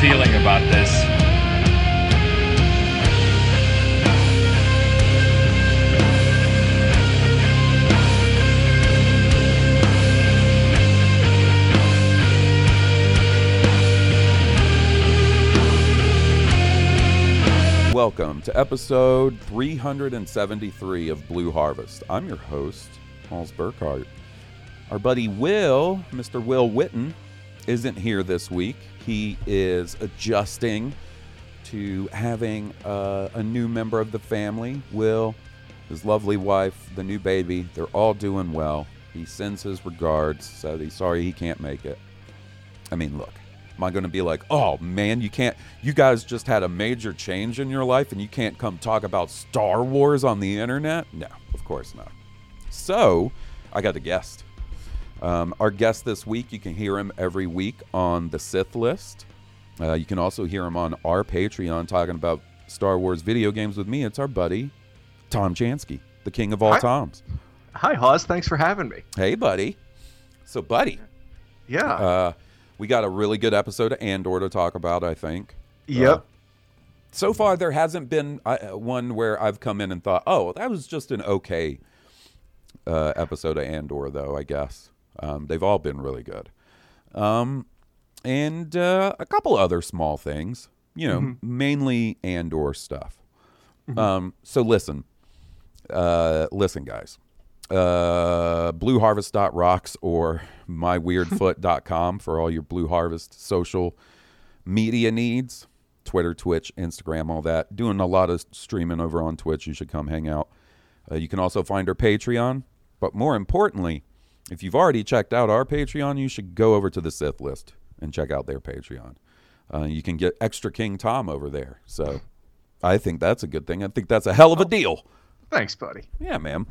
Feeling about this. Welcome to episode 373 of Blue Harvest. I'm your host, Halls Burkhart. Our buddy Will, Mr. Will Witten, isn't here this week. He is adjusting to having uh, a new member of the family. Will, his lovely wife, the new baby, they're all doing well. He sends his regards, so he's sorry he can't make it. I mean, look, am I going to be like, oh man, you can't, you guys just had a major change in your life and you can't come talk about Star Wars on the internet? No, of course not. So, I got a guest. Um, our guest this week, you can hear him every week on the Sith list. Uh, you can also hear him on our Patreon talking about Star Wars video games with me. It's our buddy, Tom Chansky, the king of all Hi. Toms. Hi, Hawes. Thanks for having me. Hey, buddy. So, buddy, Yeah. uh, we got a really good episode of Andor to talk about, I think. yep. So far, there hasn't been uh, one where I've come in and thought, oh, that was just an okay uh, episode of Andor, though, I guess. Um, they've all been really good. Um, and uh, a couple other small things, you know, mainly Andor stuff. Um, so listen, uh, listen, guys. Uh, blueharvest.rocks or myweirdfoot.com for all your Blue Harvest social media needs Twitter, Twitch, Instagram, all that. Doing a lot of streaming over on Twitch. You should come hang out. Uh, you can also find our Patreon. But more importantly, if you've already checked out our Patreon, you should go over to the Sith list and check out their Patreon. Uh, you can get extra King Tom over there. So I think that's a good thing. I think that's a hell of a deal. Thanks, buddy. Yeah, man.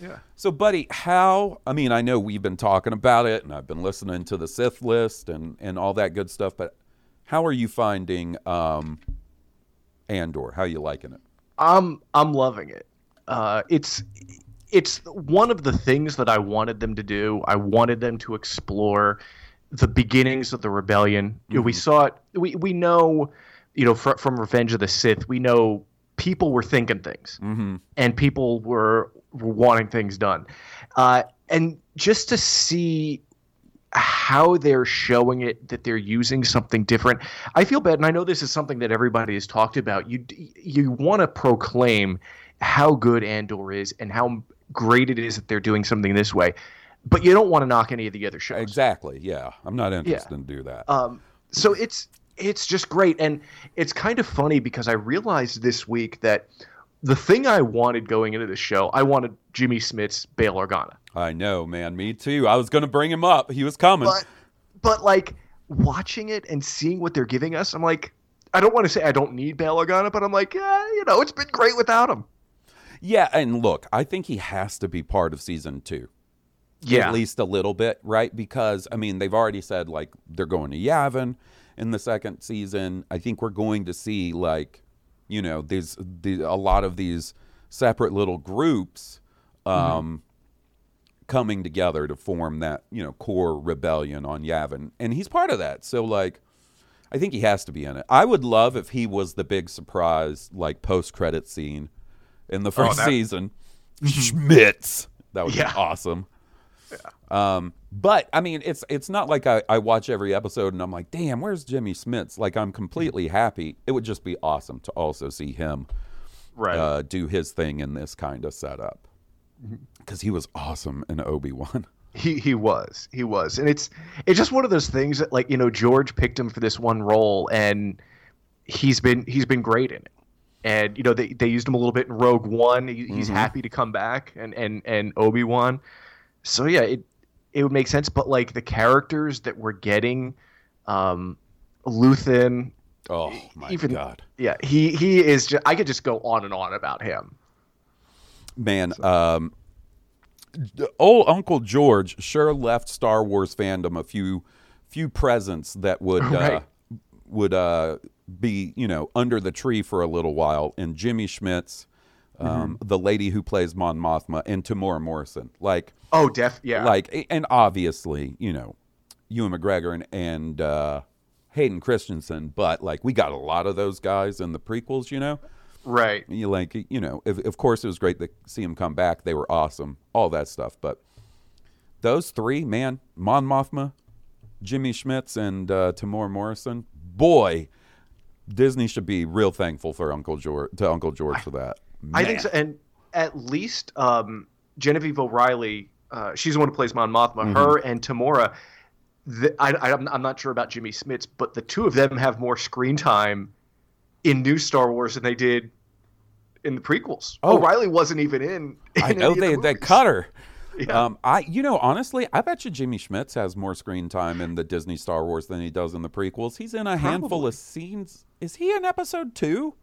Yeah. So, buddy, how? I mean, I know we've been talking about it, and I've been listening to the Sith list and and all that good stuff. But how are you finding um, Andor? How are you liking it? I'm I'm loving it. Uh, it's it's one of the things that I wanted them to do. I wanted them to explore the beginnings of the rebellion. You know, we saw it. We we know, you know, fr- from Revenge of the Sith, we know people were thinking things, Mm-hmm. and people were, were wanting things done, uh, and just to see how they're showing it that they're using something different. I feel bad, and I know this is something that everybody has talked about. You you want to proclaim how good Andor is and how great it is that they're doing something this way, but you don't want to knock any of the other shows. Exactly. Yeah, I'm not interested in do that. Um, so it's it's just great, and it's kind of funny because I realized this week that the thing I wanted going into the show, I wanted Jimmy Smits's Bail Organa. I know, man. Me too. I was going to bring him up. He was coming. but but like watching it and seeing what they're giving us, I'm like, I don't want to say I don't need Bail Organa, but I'm like, eh, you know, it's been great without him. Yeah, and look, I think he has to be part of season two. Yeah, at least a little bit, right? Because I mean, they've already said like they're going to Yavin in the second season. I think we're going to see like, you know, there's the, a lot of these separate little groups um, coming together to form that you know core rebellion on Yavin, and he's part of that. So like, I think he has to be in it. I would love if he was the big surprise, like post credit scene in the first that- season. Smits. That would Yeah. be awesome. Yeah. Um, but I mean, it's it's not like I, I watch every episode and I'm like, damn, where's Jimmy Smits? Like I'm completely happy. It would just be awesome to also see him Right. uh, do his thing in this kind of setup because he was awesome in Obi Wan. He he was he was, and it's it's just one of those things that like you know George picked him for this one role, and he's been he's been great in it. And you know they, they used him a little bit in Rogue One. He, He's happy to come back, and and and Obi Wan. So yeah, it it would make sense. But like the characters that we're getting, um, Luthen, Oh my even god, yeah, he he is. Just, I could just go on and on about him. man! Um, d- old Uncle George sure left Star Wars fandom a few few presents that would uh, would uh, be you know under the tree for a little while. And Jimmy Smits, um, the lady who plays Mon Mothma, and Temuera Morrison, like. Oh, def yeah, like and obviously you know Ewan McGregor and, and uh, Hayden Christensen, but like we got a lot of those guys in the prequels, you know. right. You like you know, if, of course it was great to see them come back. They were awesome, all that stuff. But those three, man, Mon Mothma, Jimmy Smits, and uh, Temuera Morrison, boy, Disney should be real thankful for Uncle George to Uncle George for that. I think so, and at least um, Genevieve O'Reilly, uh, she's the one who plays Mon Mothma. Mm-hmm. Her and Temuera. The, I, I'm not sure about Jimmy Smits, but the two of them have more screen time in new Star Wars than they did in the prequels. Oh. O'Reilly wasn't even in. in I know of the they they cut her. Yeah. Um, I you know honestly, I bet you Jimmy Smits has more screen time in the Disney Star Wars than he does in the prequels. He's in a handful of scenes. Is he in episode two?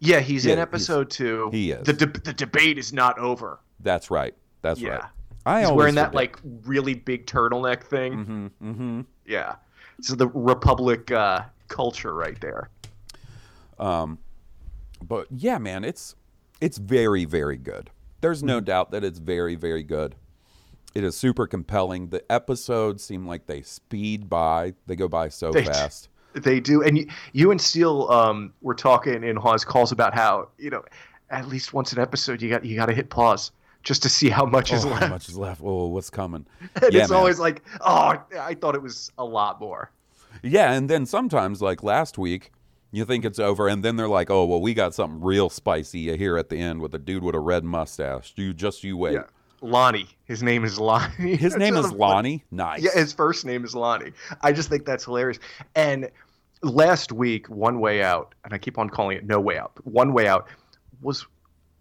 Yeah, he's Yeah, in he's- episode two. he is. The de- the debate is not over. That's right. That's Yeah. right. I He's wearing that forget. like really big turtleneck thing. Mhm, mhm. Yeah. So the Republic uh, culture right there. Um, But yeah, man, it's it's very very good. There's no Mm-hmm. doubt that it's very very good. It is super compelling. The episodes seem like they speed by. They go by so They fast. They do, and you, you and Steele um, were talking in Hawes calls about how you know at least once an episode you got you got to hit pause just to see how much is Oh, left. how much is left? Oh, what's coming? and yeah, it's man. always like, oh, I thought it was a lot more. Yeah, and then sometimes, like last week, you think it's over, and then they're like, "Oh, well, we got something real spicy here at the end with a dude with a red mustache." You just you wait. Yeah, Lonnie. His name is Lonnie. His name is Lonnie. Nice. Yeah, his first name is Lonnie. I just think that's hilarious. And last week, One Way Out, and I keep on calling it No Way Out. One Way Out was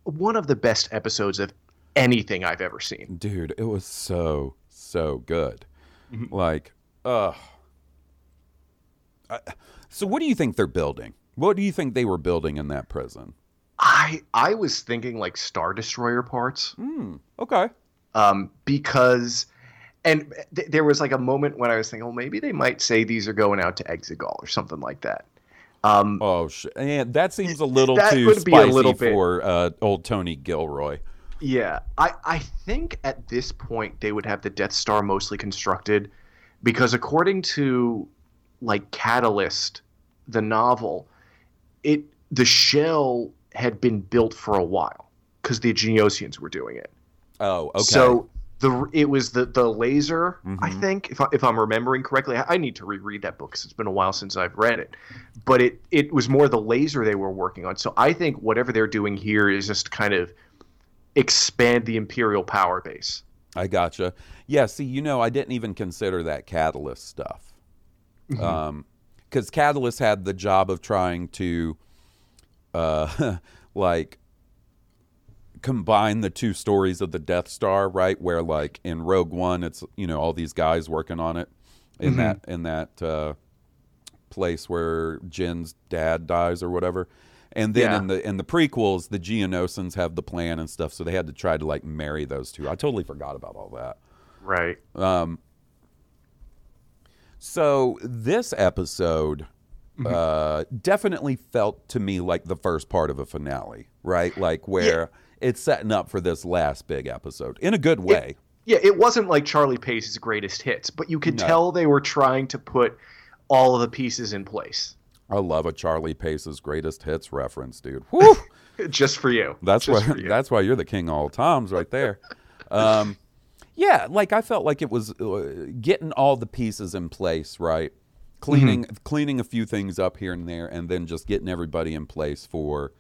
one of the best episodes of anything I've ever seen. Dude, it was so so good. Mm-hmm. Like, ugh. I- so, what do you think they're building? What do you think they were building in that prison? I I was thinking like Star Destroyer parts. Hmm. Okay. um, because and th- there was like a moment when I was thinking, well, maybe they might say these are going out to Exegol or something like that. Um, Oh, sh- and that seems a little That too would be a spicy little for uh, old Tony Gilroy. yeah, I I think at this point they would have the Death Star mostly constructed because according to like Catalyst, the novel, it the shell had been built for a while because the Geonosians were doing it. Oh, okay. So the it was the the laser. I Mhm. think if I, if I'm remembering correctly, I I need to reread that book because it's been a while since I've read it. But it it was more the laser they were working on. So I think whatever they're doing here is just kind of expand the Imperial power base. I gotcha. Yeah, see, you know, I didn't even consider that Catalyst stuff. Mm-hmm. Um because Catalyst had the job of trying to, uh, like, combine the two stories of the Death Star, right? Where, like, in Rogue One, it's, you know, all these guys working on it in Mm-hmm. that, in that, uh, place where Jin's dad dies or whatever. And then Yeah. in the in the prequels, the Geonosians have the plan and stuff, so they had to try to like marry those two. I totally forgot about all that. Right. Um, so this episode uh, definitely felt to me like the first part of a finale, right? Like where it's setting up for this last big episode in a good way. Yeah, it wasn't like Charlie Pace's greatest hits, but you could No. tell they were trying to put all of the pieces in place. I love a Charlie Pace's greatest hits reference, dude. Woo! Just for you. That's Just why you. that's why you're the king of all times right there. Um, yeah, like I felt like it was uh, getting all the pieces in place, right? Cleaning Mm-hmm. cleaning a few things up here and there, and then just getting everybody in place for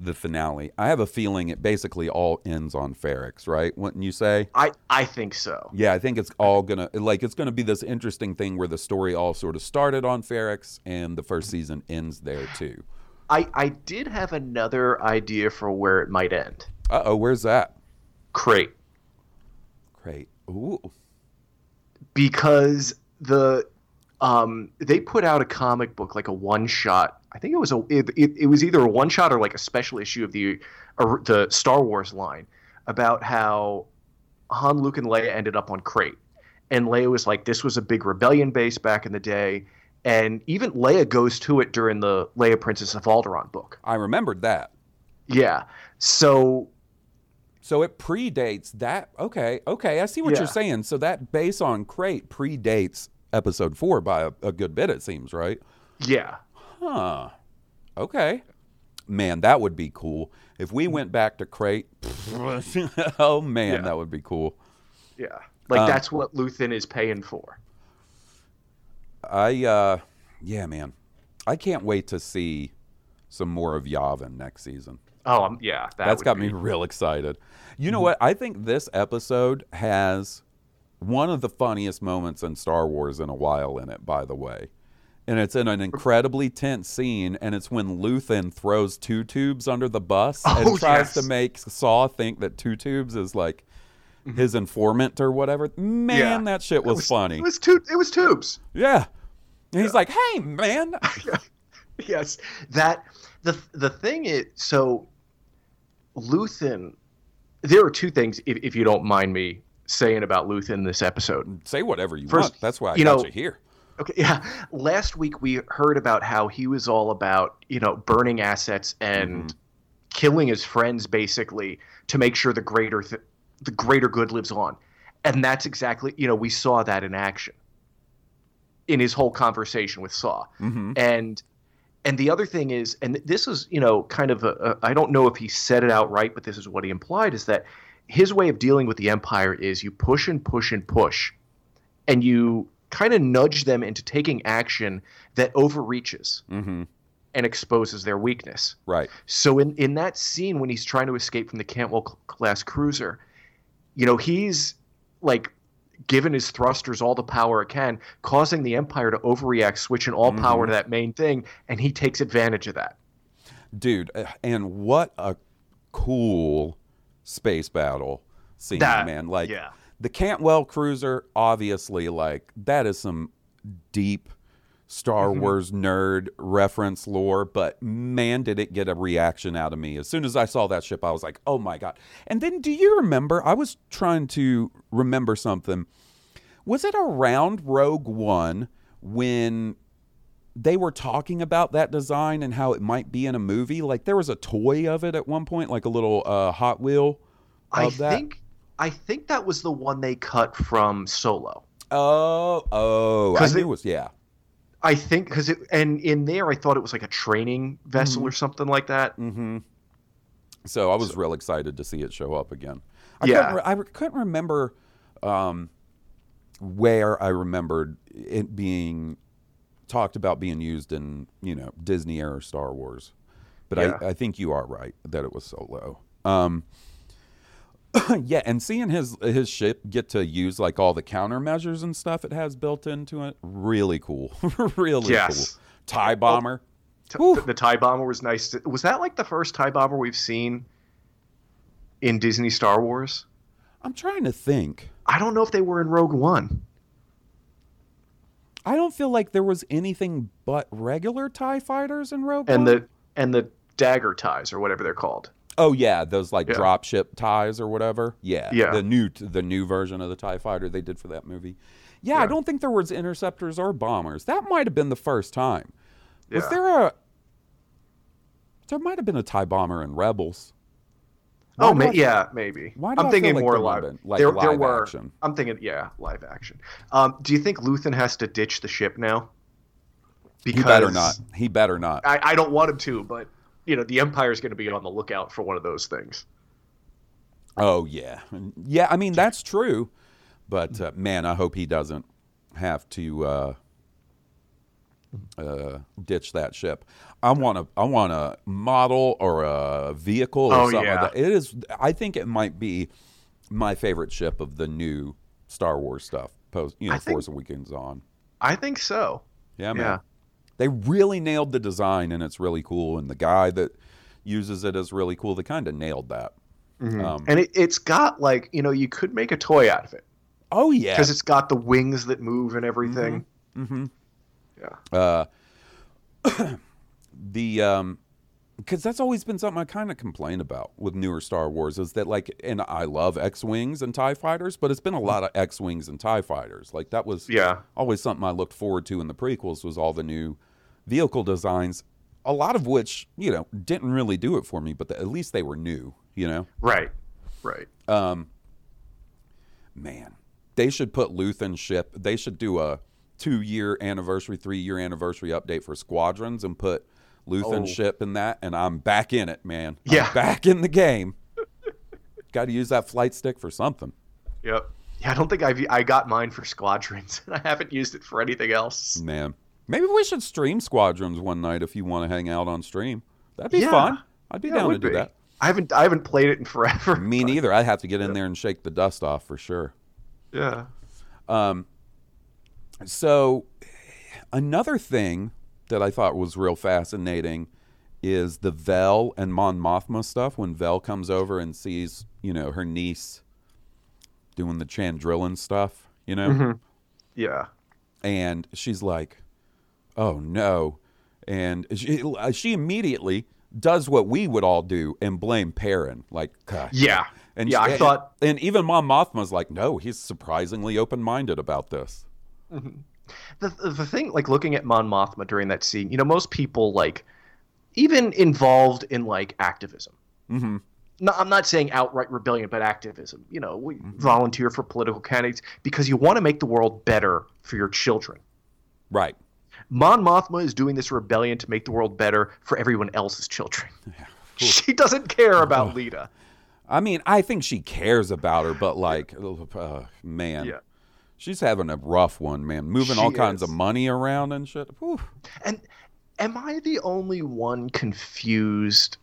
the finale. I have a feeling it basically all ends on Ferrix, right? Wouldn't you say? I I think so. Yeah, I think it's all gonna like it's gonna be this interesting thing where the story all sort of started on Ferrix and the first season ends there too. I I did have another idea for where it might end. Uh oh, where's that? Crait. Great. Ooh. because the um they put out a comic book like a one shot i think it was a it, it, it was either a one shot or like a special issue of the the star wars line about how han luke and leia ended up on crait and leia was like this was a big rebellion base back in the day and even leia goes to it during the leia princess of alderaan book I remembered that. yeah so So it predates that. Okay, okay, I see what Yeah. you're saying. So that base on Crait predates episode four by a, a good bit, it seems, right? yeah Huh. Okay. Man, that would be cool. If we went back to Crait, oh man, Yeah. that would be cool. yeah like Um, that's what luthen is paying for I, uh, yeah, man, I can't wait to see some more of Yavin next season. Oh um, yeah that That's would got be- me real excited. You know what? I think this episode has one of the funniest moments in Star Wars in a while in it, by the way. And it's in an incredibly tense scene, and it's when Luthen throws two tubes under the bus and Oh, tries yes. to make Saw think that two tubes is like his informant or whatever. Man, Yeah. that shit was, It funny. It was tu- It was tubes. yeah. And he's like, hey, man. Yes, that the the thing is so. Luthen, there are two things, if, if you don't mind me saying about Luthen this episode. Say whatever you First, want. That's why I you got know- you here. Okay, yeah. Last week we heard about how he was all about you know burning assets and killing his friends basically to make sure the greater th- the greater good lives on, and that's exactly you know we saw that in action in his whole conversation with Saw, hmm and and the other thing is, and this is you know kind of I don't know if he said it outright, but this is what he implied is that his way of dealing with the Empire is you push and push and push, and you kind of nudge them into taking action that overreaches hmm and exposes their weakness. Right. So in in that scene when he's trying to escape from the Cantwell class cruiser, you know, he's like given his thrusters all the power it can, causing the Empire to overreact, switching all power to that main thing, and he takes advantage of that. dude uh, and what a cool space battle scene That- man like yeah. the cantwell cruiser obviously like that is some deep star Mm-hmm. wars nerd reference lore but man did it get a reaction out of me as soon as i saw that ship i was like oh my god and then do you remember i was trying to remember something was it around rogue one when they were talking about that design and how it might be in a movie. Like there was a toy of it at one point, like a little uh, Hot Wheel I that. think I think that was the one they cut from Solo. oh, oh, I knew it was yeah. I think because it and in there I thought it was like a training vessel or something like that. Mm-hmm. So I was real excited to see it show up again. I Yeah. couldn't, re- I re- couldn't remember um, where I remembered it being talked about being used in you know Disney era Star Wars, but Yeah. I, I think you are right that it was Solo. Um, yeah, and seeing his his ship get to use like all the countermeasures and stuff it has built into it, really cool, really Yes. cool. Tie bomber. T- the, the tie bomber was nice. To, was that like the first tie bomber we've seen in Disney Star Wars? I'm trying to think. I don't know if they were in Rogue One. I don't feel like there was anything but regular Tie fighters in Rogue and One. the and the dagger ties or whatever they're called. Oh yeah, those like Yeah. drop ship ties or whatever. Yeah, Yeah. The new the new version of the Tie Fighter they did for that movie. Yeah, I don't think there was interceptors or bombers. That might have been the first time. Was there a? There might have been a Tie bomber in Rebels. Oh, Why do ma- I- yeah, maybe. I'm I thinking like more live. been, like, there, there were. action? I'm thinking, yeah, live action. Um, do you think Luthen has to ditch the ship now? Because he better not. He better not. I, I don't want him to, but you know the Empire's going to be on the lookout for one of those things. Oh yeah, yeah. I mean that's true, but uh, man, I hope he doesn't have to uh, uh, ditch that ship. I want a I want a model or a vehicle or Oh, something yeah. like that. It is. I think it might be my favorite ship of the new Star Wars stuff. Post you know, I think- Force Awakens on. I think so. Yeah, man. Yeah. They really nailed the design, and it's really cool. And the guy that uses it is really cool. They kind of nailed that. Um, And it, it's got like you know you could make a toy out of it oh yeah, because it's got the wings that move and everything. Mm-hmm. Yeah. uh, the um because that's always been something I kind of complain about with newer Star Wars is that like and I love X-wings and Tie fighters, but it's been a lot of X-wings and Tie fighters. Like that was Yeah. always something I looked forward to in the prequels was all the new vehicle designs, a lot of which you know didn't really do it for me, but the, at least they were new. You know, Right. Right. um, man, they should put Luthen ship. They should do a two-year anniversary, three-year anniversary update for squadrons and put Luthen Oh. ship in that. And I'm back in it, man. I'm Yeah. back in the game. Got to use that flight stick for something. Yep. Yeah, I don't think I've I got mine for squadrons, and I haven't used it for anything else. Man, maybe we should stream squadrons one night if you want to hang out on stream. That'd be Yeah. fun. I'd be Yeah, down to do be. that. I haven't I haven't played it in forever. Me but- neither. I'd have to get in there and shake the dust off for sure. Yeah. Um. So, another thing that I thought was real fascinating is the Vel and Mon Mothma stuff. When Vel comes over and sees, you know, her niece doing the Chandrilan stuff, you know, Yeah. and she's like, "Oh no," and she she immediately does what we would all do and blame Perrin, like, gosh. Yeah. And yeah, she- I thought and even Mon Mothma's like, "No, he's surprisingly open minded about this." the the thing like looking at Mon Mothma during that scene, you know, most people like even involved in like activism. Mm-hmm. No, I'm not saying outright rebellion, but activism. You know, we volunteer for political candidates because you want to make the world better for your children. Right. Mon Mothma is doing this rebellion to make the world better for everyone else's children. she doesn't care about Leida. I mean, I think she cares about her, but like, uh, man, Yeah. she's having a rough one, man. Moving all kinds is. of money around and shit. Whew. And am I the only one confused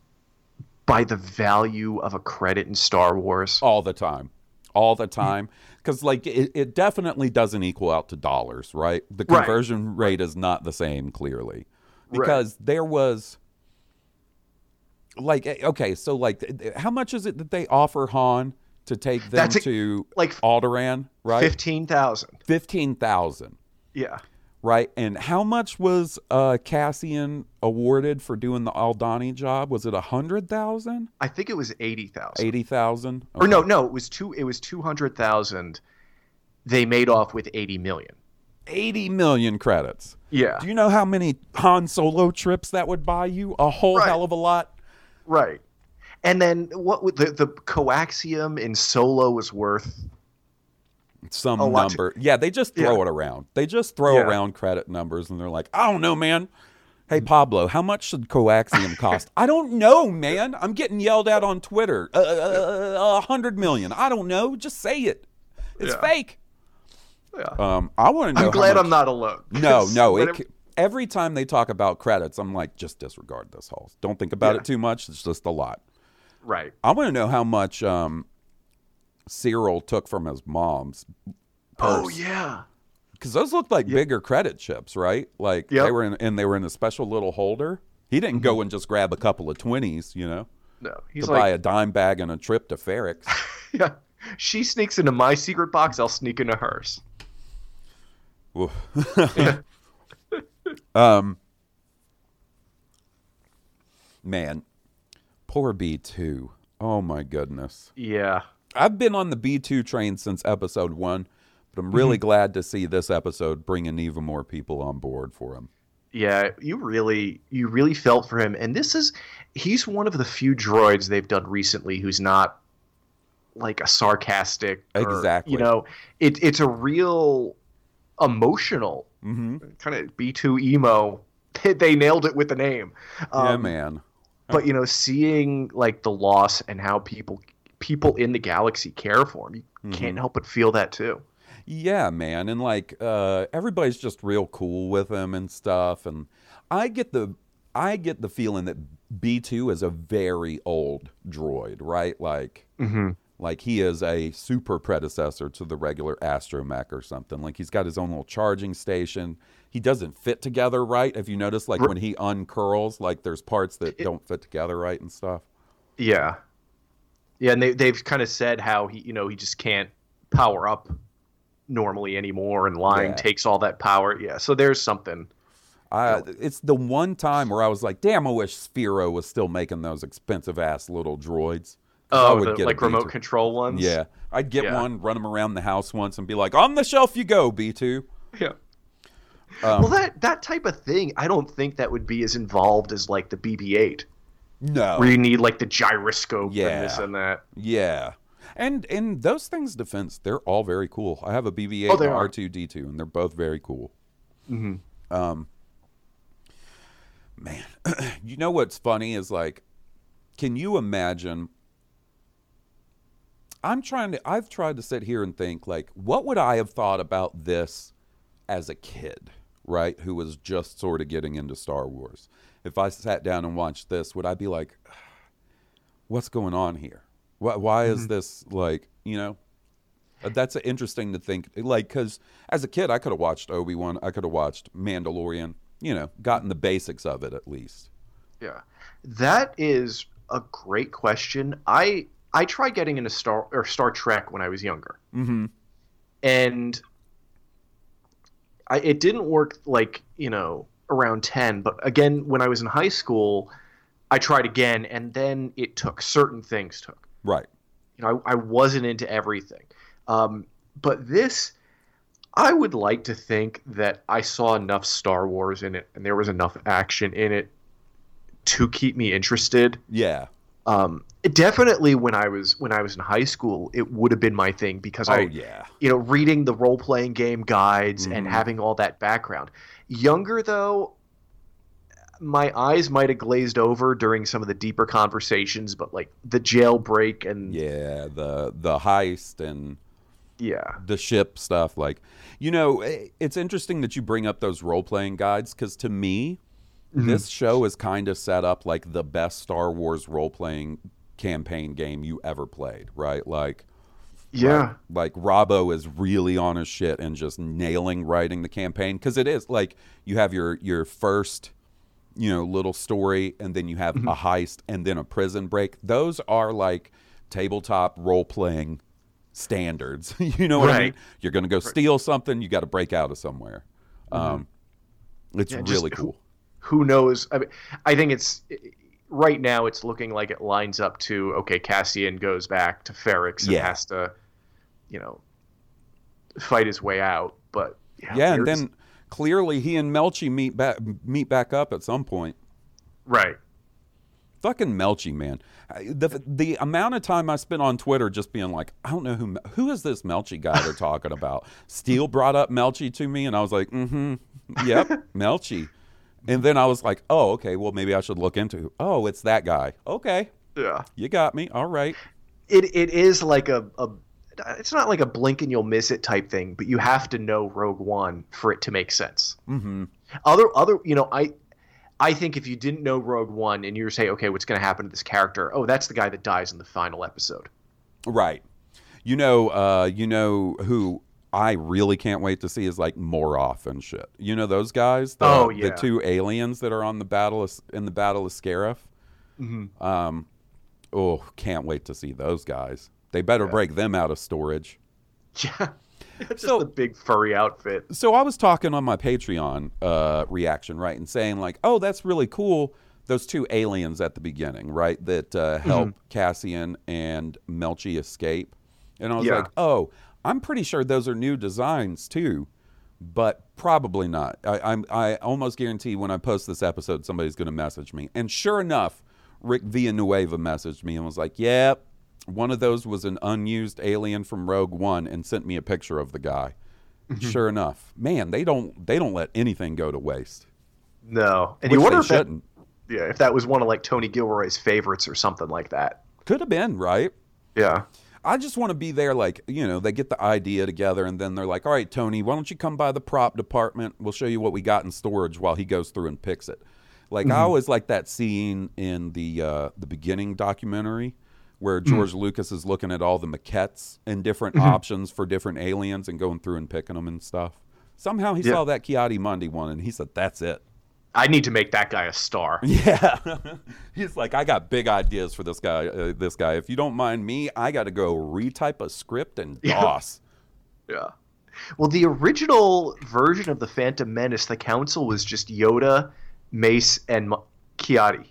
by the value of a credit in Star Wars? All the time, all the time, because like it, it definitely doesn't equal out to dollars, right? The Right. conversion rate is not the same, clearly, because there was. Like eh, okay, so like, how much is it that they offer Han to take them That's a- to like Alderaan? Right, Fifteen thousand. fifteen thousand. Yeah. Right? And how much was uh, Cassian awarded for doing the Aldhani job? Was it a hundred thousand, I think it was eighty thousand. eighty thousand? Or no, no, it was two. It was two hundred thousand. They made off with eighty million. eighty million credits. Yeah. Do you know how many Han Solo trips that would buy you? A whole Right. hell of a lot. Right. And then what would the the coaxium in Solo was worth? Some A to- number. yeah, they just throw Yeah. it around. They just throw Yeah. around credit numbers, and they're like, I don't know, man. Hey Pablo, how much should coaxium cost? I don't know, man. I'm getting yelled at on Twitter. Uh, uh, a hundred million. I don't know. Just say it. It's Yeah. fake. Yeah. Um, I want to know. I'm glad much- I'm not alone. No, no. It, c- every time they talk about credits, I'm like, just disregard this whole. Don't think about it too much. It's just a lot. right. I want to know how much um, Syril took from his mom's purse. Oh yeah. because those looked like bigger credit chips, right? Like Yep. Mm-hmm. they were in, and they were in a special little holder. He didn't go and just grab a couple of twenties, you know, No, he's to buy a dime bag and a trip to Ferrix. yeah. She sneaks into my secret box. I'll sneak into hers. Um, man, poor B two. Oh my goodness. Yeah. I've been on the B two train since episode one, but I'm Mm-hmm. really glad to see this episode bringing even more people on board for him. Yeah, you really you really felt for him and this is he's one of the few droids they've done recently who's not like a sarcastic or, Exactly. you know, it it's a real emotional Mm-hmm. kind of B2 emo they nailed it with the name. yeah, Um, man. But you know, seeing like the loss and how people people in the galaxy care for him, you Mm-hmm. can't help but feel that too. Yeah, man, and like uh, everybody's just real cool with him and stuff, and I get the I get the feeling that B two is a very old droid, right? Like, like he is a super predecessor to the regular astromech or something. Like he's got his own little charging station. He doesn't fit together right. If you notice, like when he uncurls, like there's parts that don't fit together right and stuff. Yeah, yeah, and they they've kind of said how he you know he just can't power up normally anymore, and lying Yeah. takes all that power. Yeah, so there's something. I, it's the one time where I was like, damn, I wish Sphero was still making those expensive ass little droids. 'Cause I Oh, would the, get like remote B2. control ones. Yeah, I'd get Yeah. one, run them around the house once, and be like, "On the shelf you go, B 2 yeah. Um, well, that that type of thing, I don't think that would be as involved as like the BB-8, No, where you need like the gyroscope Yeah. and this and that. yeah, and and those things defense, they're all very cool. I have a BB-8 Oh, and. R two D two, and they're both very cool. Mm-hmm. Um, man, you know what's funny is like, can you imagine? I'm trying to. I've tried to sit here and think like, what would I have thought about this as a kid, right? Who was just sort of getting into Star Wars. If I sat down and watched this, would I be like, what's going on here? Why, why is this like, you know? Uh, That's interesting to think, like, because as a kid, I could have watched Obi Wan, I could have watched Mandalorian, you know, gotten the basics of it at least. Yeah, that is a great question. I I tried getting into Star or Star Trek when I was younger, Mm-hmm. and I, it didn't work like you know around ten. But again, when I was in high school, I tried again, and then it took certain things took. Right. You know, I, I wasn't into everything. Um, but this, I would like to think that I saw enough Star Wars in it, and there was enough action in it to keep me interested. Yeah. Um, definitely when I was when I was in high school, it would have been my thing because Oh, I, yeah. you know, reading the role playing game guides and Mhm. having all that background. Younger though, my eyes might have glazed over during some of the deeper conversations, but like the jailbreak and Yeah. The, the heist and yeah. the ship stuff like you know it's interesting that you bring up those role-playing guides because to me mm-hmm. this show is kind of set up like the best star wars role-playing campaign game you ever played right like Yeah. like robbo is really on his shit and just nailing writing the campaign because it is like you have your your first you know little story and then you have a heist and then a prison break those are like tabletop role-playing standards you know what i mean you're gonna go steal something you got to break out of somewhere um it's Yeah, really who- cool Who knows? I mean, I think it's right now. It's looking like it lines up to okay. Cassian goes back to Ferrix and Yeah. has to, you know, fight his way out. But yeah, yeah and then clearly he and melshi meet back meet back up at some point right. fucking Melshi, man. The the amount of time I spent on Twitter just being like, I don't know who who is this Melshi guy they're talking about. Steele brought up Melshi to me, and I was like, mm-hmm, yep, Melshi. And then I was like, oh, okay, well maybe I should look into. Oh, it's that guy. Okay, Yeah. you got me. All right. It it is like a, a it's not like a blink and you'll miss it type thing, but you have to know Rogue One for it to make sense. Mm-hmm. Other other you know I. I think if you didn't know Rogue One and you were saying, okay, what's going to happen to this character? Oh, that's the guy that dies in the final episode. Right. You know, uh, you know who I really can't wait to see is like Moroff and shit. You know those guys? The, Oh, yeah. The two aliens that are on the battle of, in the Battle of Scarif. Mm-hmm. Um, oh, can't wait to see those guys. They better break them out of storage. Yeah. It's So- just a big furry outfit. So I was talking on my Patreon uh, reaction, right, and saying like, "Oh, that's really cool." Those two aliens at the beginning, right, that uh, help Cassian and Melshi escape, and I was Yeah. like, "Oh, I'm pretty sure those are new designs too." But probably not. I, I'm. I almost guarantee when I post this episode, somebody's going to message me. And sure enough, Rick Villanueva messaged me and was like, "Yep, one of those was an unused alien from Rogue One," and sent me a picture of the guy. Sure enough, man, they don't they don't let anything go to waste. No, and Which you wonder if that, yeah, if that was one of like Tony Gilroy's favorites or something like that. Could have been, right? Yeah. I just want to be there, like, you know, they get the idea together and then they're like, all right, Tony, why don't you come by the prop department? We'll show you what we got in storage while he goes through and picks it. Like, I always like that scene in the uh, the beginning documentary where George Lucas is looking at all the maquettes and different options for different aliens and going through and picking them and stuff. Somehow he Yeah. saw that Ki-Adi-Mundi one and he said, that's it. I need to make that guy a star. Yeah, he's like, I got big ideas for this guy. Uh, this guy, if you don't mind me, I got to go retype a script and Yeah. DOS. Yeah. Well, the original version of the Phantom Menace, the Council was just Yoda, Mace, and M- Kiadi.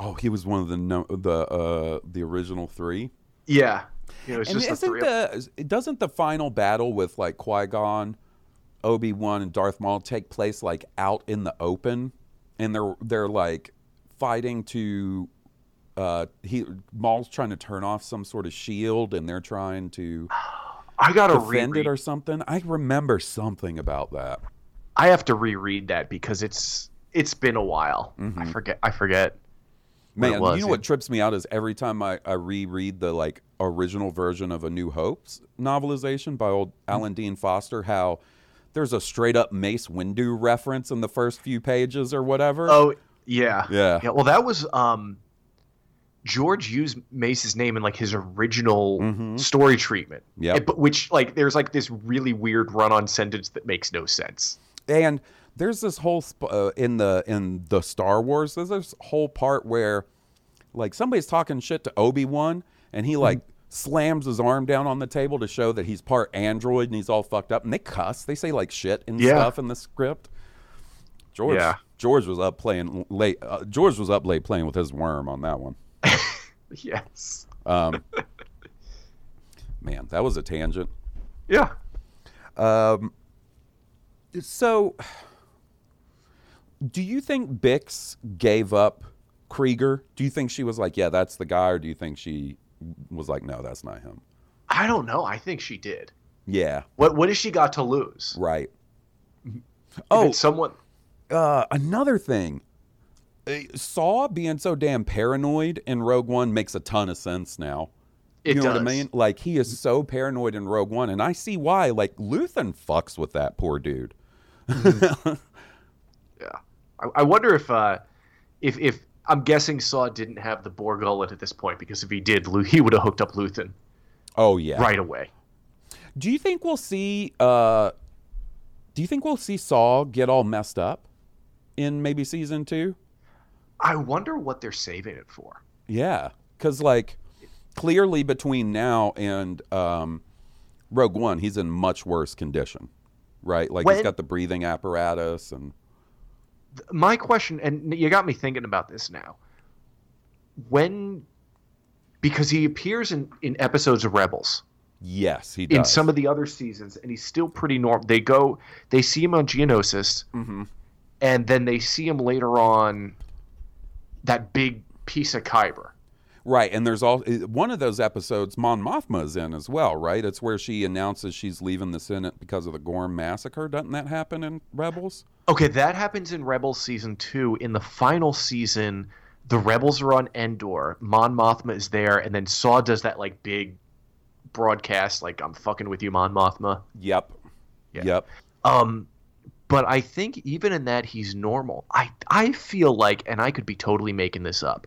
Oh, he was one of the no, the uh, the original three. Yeah. You know, and just the isn't three. the doesn't the final battle with like Qui Gon, Obi Wan, and Darth Maul take place like out in the open, and they're they're like fighting to. Uh, he Maul's trying to turn off some sort of shield, and they're trying to I gotta defend reread. it or something. I remember something about that. I have to reread that because it's it's been a while. I forget. I forget. Man, was, you know yeah. what trips me out is every time I, I reread the like original version of A New Hope's novelization by old Alan Dean Foster, how there's a straight up Mace Windu reference in the first few pages or whatever. Oh yeah. Yeah. Yeah. Well, that was um, George used Mace's name in like his original Mhm. story treatment. Yeah. But which like there's like this really weird run-on sentence that makes no sense. And there's this whole sp- uh, in the in the Star Wars. There's this whole part where like somebody's talking shit to Obi Wan, and he like slams his arm down on the table to show that he's part android and he's all fucked up. And they cuss. They say like shit and Yeah. stuff in the script. George Yeah. George was up playing late. Uh, George was up late playing with his worm on that one. Yes. Um, man, that was a tangent. Yeah. Um, so, do you think Bix gave up Kreegyr? Do you think she was like, yeah, that's the guy, or do you think she was like, no, that's not him? I don't know. I think she did. Yeah, What What has she got to lose? right. If Oh, someone. uh, another thing. Uh, Saw being so damn paranoid in Rogue One makes a ton of sense now. It you know does. what I mean? Like he is so paranoid in Rogue One, and I see why. Like Luthen fucks with that poor dude. I, I wonder if uh, if if I'm guessing Saw didn't have the Bor Gullet at this point because if he did, he would have hooked up Luthen Oh yeah, right away. Do you think we'll see? Uh, do you think we'll see Saw get all messed up in maybe season two? I wonder what they're saving it for. Yeah, because like clearly between now and um, Rogue One, he's in much worse condition, right? Like he's got the breathing apparatus and My question, and you got me thinking about this now. When, because he appears in in episodes of Rebels. yes, he does. in some of the other seasons, and he's still pretty normal. They go, they see him on Geonosis, Mhm. and then they see him later on that big piece of Kyber. Right, and there's all one of those episodes. Mon Mothma is in as well, right? It's where she announces she's leaving the Senate because of the Gorm massacre. Doesn't that happen in Rebels? Okay, that happens in Rebels season two. In the final season, the Rebels are on Endor. Mon Mothma is there, and then Saw does that like big broadcast, like "I'm fucking with you, Mon Mothma." Yep. Yeah. Yep. Um, but I think even in that he's normal. I I feel like, and I could be totally making this up,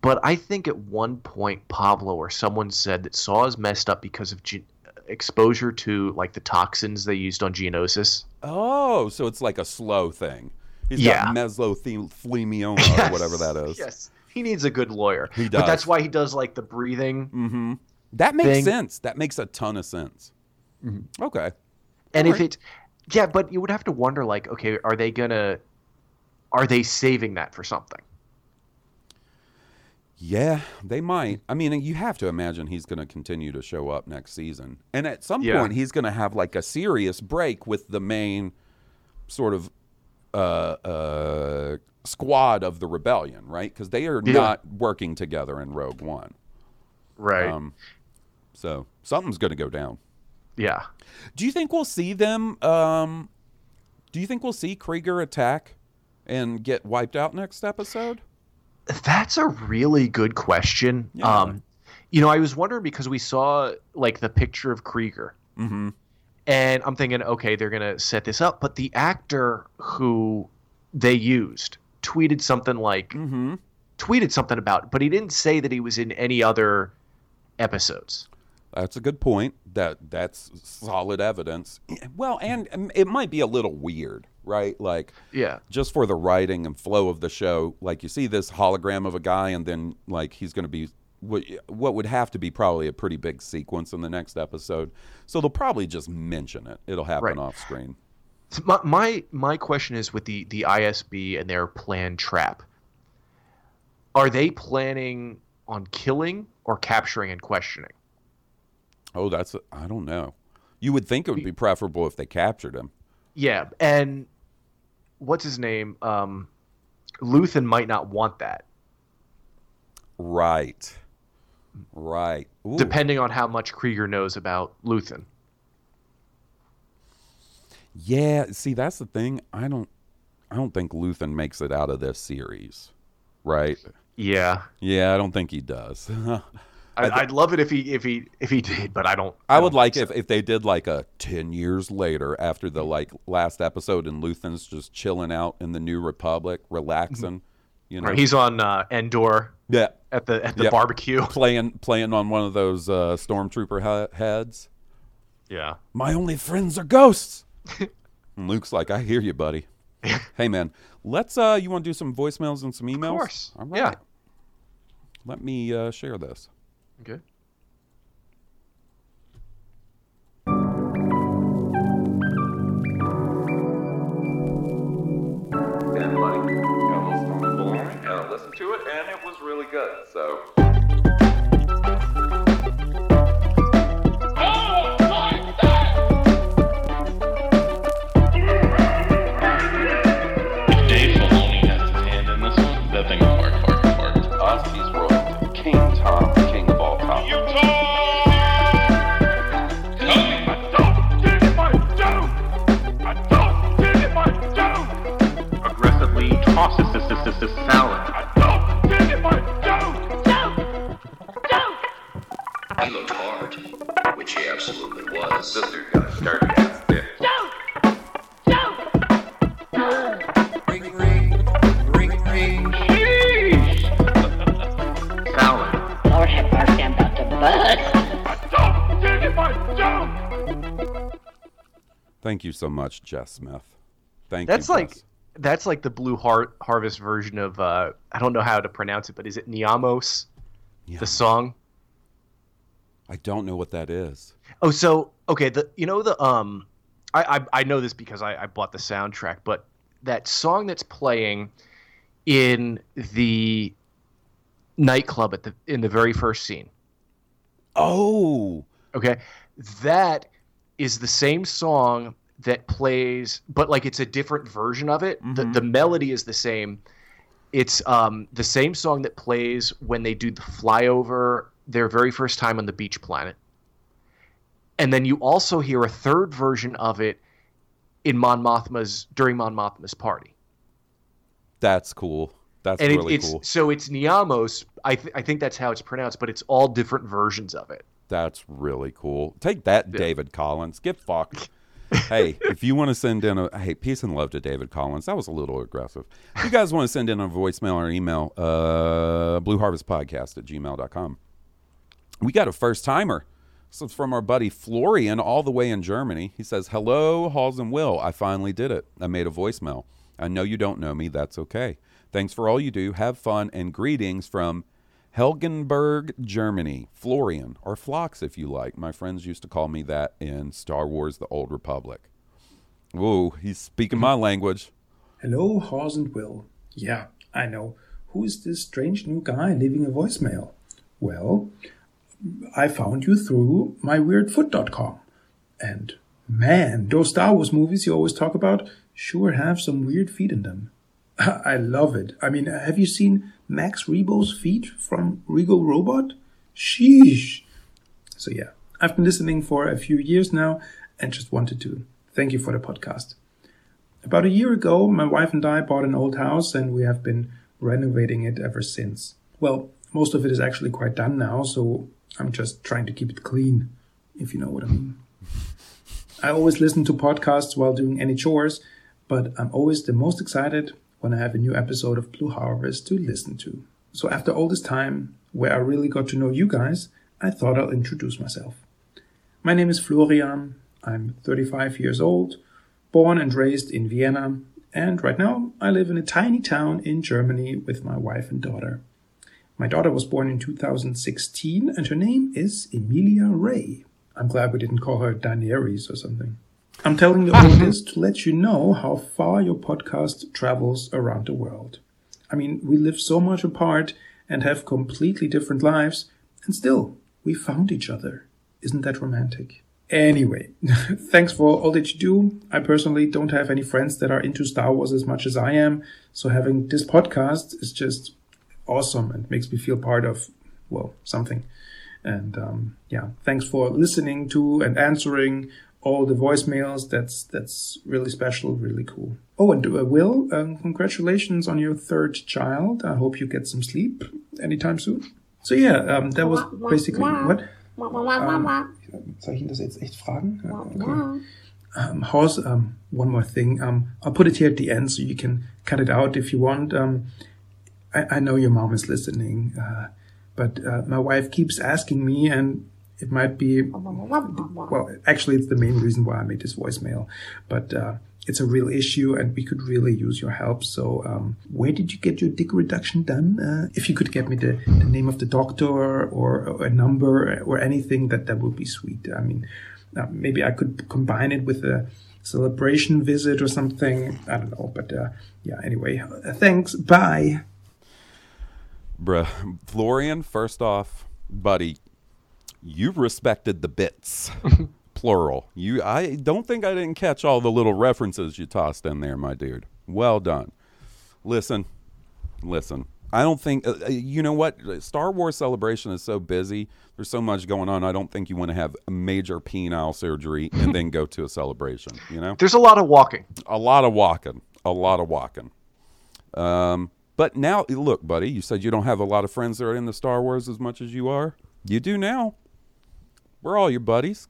but I think at one point Pablo or someone said that Saw is messed up because of ge- exposure to like the toxins they used on Geonosis. Oh, so it's like a slow thing. He's Yeah. got mesothelioma or whatever that is. Yes, he needs a good lawyer. He does. But that's why he does like the breathing. Mm-hmm. That makes Thing. sense. That makes a ton of sense. Mm-hmm. Okay. And if it, yeah, but you would have to wonder like, okay, are they gonna, are they saving that for something? Yeah, they might. I mean, you have to imagine he's going to continue to show up next season. And at some Yeah. point, he's going to have like a serious break with the main sort of uh, uh, squad of the rebellion, right? Because they are Yeah. not working together in Rogue One. Right. Um, so something's going to go down. yeah. Do you think we'll see them? Um, Do you think we'll see Kreegyr attack and get wiped out next episode? That's a really good question. Yeah. Um, you know, I was wondering because we saw like the picture of Kreegyr, Mm-hmm. and I'm thinking, okay, they're gonna set this up, but the actor who they used tweeted something like Mm-hmm. tweeted something about, it, but he didn't say that he was in any other episodes. That's a good point. That that's solid evidence. Well, and um, it might be a little weird, right? Like Yeah, just for the writing and flow of the show, like you see this hologram of a guy, and then like he's going to be what what would have to be probably a pretty big sequence in the next episode. So they'll probably just mention it. It'll happen Right. off screen. So my, my my question is with the the ISB and their planned trap. Are they planning on killing or capturing and questioning? Oh, that's I don't know. You would think it would be preferable if they captured him. Yeah, and what's his name? Um, Luthen might not want that, Right. Right. Ooh. depending on how much Kreegyr knows about Luthen. Yeah, see that's the thing. I don't I don't think Luthen makes it out of this series. Right? Yeah, Yeah, I don't think he does. I, I'd love it if he if he if he did, but I don't. I would don't like think if, if they did like a 10 years later after the like last episode and Luthen's just chilling out in the New Republic, relaxing, you know. Right, he's on uh, Endor yeah, at the at the barbecue. playing playing on one of those uh, stormtrooper he- heads. Yeah, My only friends are ghosts. and Luke's like, "I hear you, buddy." hey man, let's uh you want to do some voicemails and some emails? Of course. All Yeah. right. Let me uh, share this. Okay. And like, almost on the line, uh, listened to it, and it was really good. So. Thank you so much, Jess Smith. Thank That's you. like Jess. that's like the Blue Har- Harvest version of uh, I don't know how to pronounce it, but is it Niamos? Yeah. The song. I don't know what that is. Oh, so okay, the you know the um, I I, I know this because I, I bought the soundtrack, but that song that's playing in the nightclub at the in the very first scene. Oh, Okay, that is the same song that plays, but like it's a different version of it. The the melody is the same. It's um the same song that plays when they do the flyover their very first time on the beach planet. And then you also hear a third version of it in Mon Mothma's during Mon Mothma's party. that's cool. That's and it- really it's cool. so it's Niamos. I th- I think that's how it's pronounced, but it's all different versions of it. That's really cool. Take that, David Collins. Get fucked. hey, if you want to send in a hey, peace and love to David Collins. That was a little aggressive. If you guys want to send in a voicemail or email, uh blueharvestpodcast at gmail.com. We got a first timer. This is from our buddy Florian, all the way in Germany. He says, Hello, Hawes and Will. I finally did it. I made a voicemail. I know you don't know me. That's okay. Thanks for all you do. Have fun and greetings from Helgenberg, Germany. Florian, or Phlox if you like. My friends used to call me that in Star Wars The Old Republic. Whoa, he's speaking my language. Hello, Horse and Will. Yeah, I know. Who is this strange new guy leaving a voicemail? Well, I found you through myweirdfoot.com. And man, those Star Wars movies you always talk about sure have some weird feet in them. I love it. I mean, have you seen Max Rebo's feet from Regal Robot? Sheesh. So yeah, I've been listening for a few years now and just wanted to thank you for the podcast. About a year ago, my wife and I bought an old house and we have been renovating it ever since. Well, most of it is actually quite done now, so I'm just trying to keep it clean, if you know what I mean. I always listen to podcasts while doing any chores, but I'm always the most excited when I have a new episode of Blue Harvest to listen to. So after all this time, where I really got to know you guys, I thought I'll introduce myself. My name is Florian. I'm 35 years old, born and raised in Vienna, and right now I live in a tiny town in Germany with my wife and daughter. My daughter was born in 2016 and her name is Emilia Ray. I'm glad we didn't call her Daenerys or something. I'm telling you all this to let you know how far your podcast travels around the world. I mean, we live so much apart and have completely different lives, and still, we found each other. Isn't that romantic? Anyway, thanks for all that you do. I personally don't have any friends that are into Star Wars as much as I am, so having this podcast is just awesome and makes me feel part of, well, something. And um, yeah, thanks for listening to and answering all the voicemails. That's that's really special, really cool. Oh, and uh, Will, um, congratulations on your third child. I hope you get some sleep anytime soon. So yeah, um, that was basically what. Um, soll ich ihn das jetzt echt fragen? Okay. Um, Horse, um, one more thing. Um, I'll put it here at the end so you can cut it out if you want. Um, I, I know your mom is listening, uh, but uh, my wife keeps asking me, and it might be well, actually, it's the main reason why I made this voicemail, but uh, it's a real issue, and we could really use your help. So, um, where did you get your dick reduction done? Uh, if you could get me the, the name of the doctor or, or a number or anything, that that would be sweet. I mean, uh, maybe I could combine it with a celebration visit or something. I don't know, but uh, yeah. Anyway, thanks. Bye. Bruh, Florian, first off, buddy, you respected the bits. Plural. You I don't think I didn't catch all the little references you tossed in there, my dude. Well done. Listen. Listen. I don't think uh, uh you know what Star Wars celebration is so busy. There's so much going on. I don't think you want to have a major penile surgery and then go to a celebration. You know, there's a lot of walking. A lot of walking. A lot of walking. Um, but now, look, buddy, you said you don't have a lot of friends that are in the Star Wars as much as you are. You do now. We're all your buddies.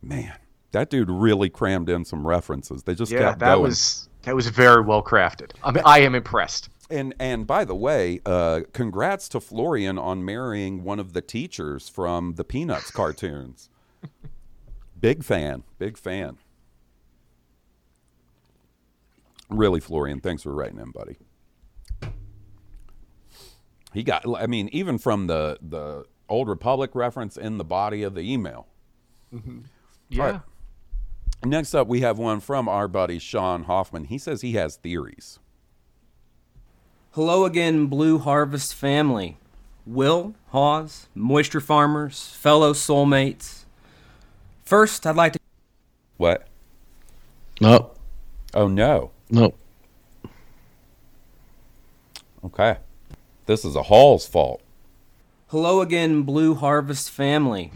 Man, that dude really crammed in some references. They just yeah, kept that going. was that was very well crafted. I mean, I am impressed. And and by the way, uh, congrats to Florian on marrying one of the teachers from the Peanuts cartoons. big fan, big fan. Really, Florian, thanks for writing in, buddy he got i mean even from the the old republic reference in the body of the email. Mm-hmm. yeah right. next up we have one from our buddy sean hoffman. He says he has theories. Hello again blue harvest family. Will hawes moisture farmers fellow soulmates. First i'd like to what? No oh no. No okay. This is a Hall's fault. Hello again, Blue Harvest family.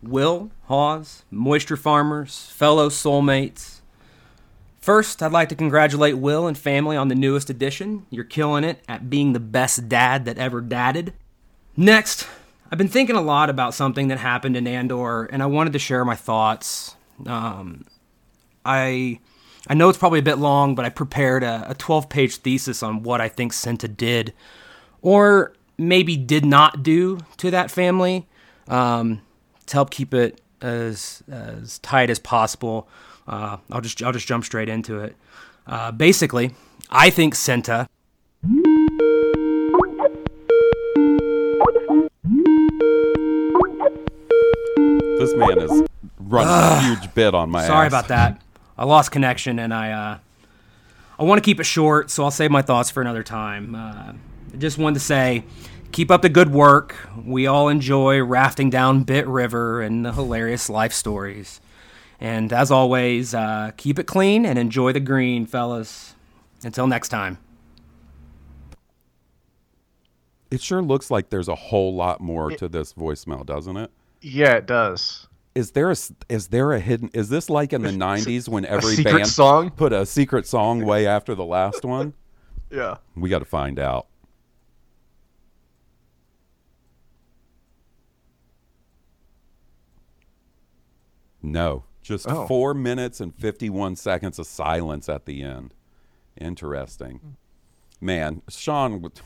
Will, Hawes, Moisture Farmers, fellow soulmates. First, I'd like to congratulate Will and family on the newest edition. You're killing it at being the best dad that ever dadded. Next, I've been thinking a lot about something that happened in Andor, and I wanted to share my thoughts. Um, I I know it's probably a bit long, but I prepared a 12 page thesis on what I think Cinta did or maybe did not do to that family um, to help keep it as as tight as possible. Uh, I'll just I'll just jump straight into it. Uh, basically, I think Cinta. This man is running a huge bit on my. Sorry ass. about that. I lost connection and I uh, I want to keep it short, so I'll save my thoughts for another time. I just wanted to say, keep up the good work. We all enjoy rafting down Bit River and the hilarious life stories. And as always, uh, keep it clean and enjoy the green, fellas. Until next time. It sure looks like there's a whole lot more to this voicemail, doesn't it? Yeah, it does. is there a s- is there a hidden? Is this like in the '90s when every band song? put a secret song way after the last one? Yeah. We got to find out. No, just Oh. four minutes and 51 seconds of silence at the end. Interesting. Man, Sean would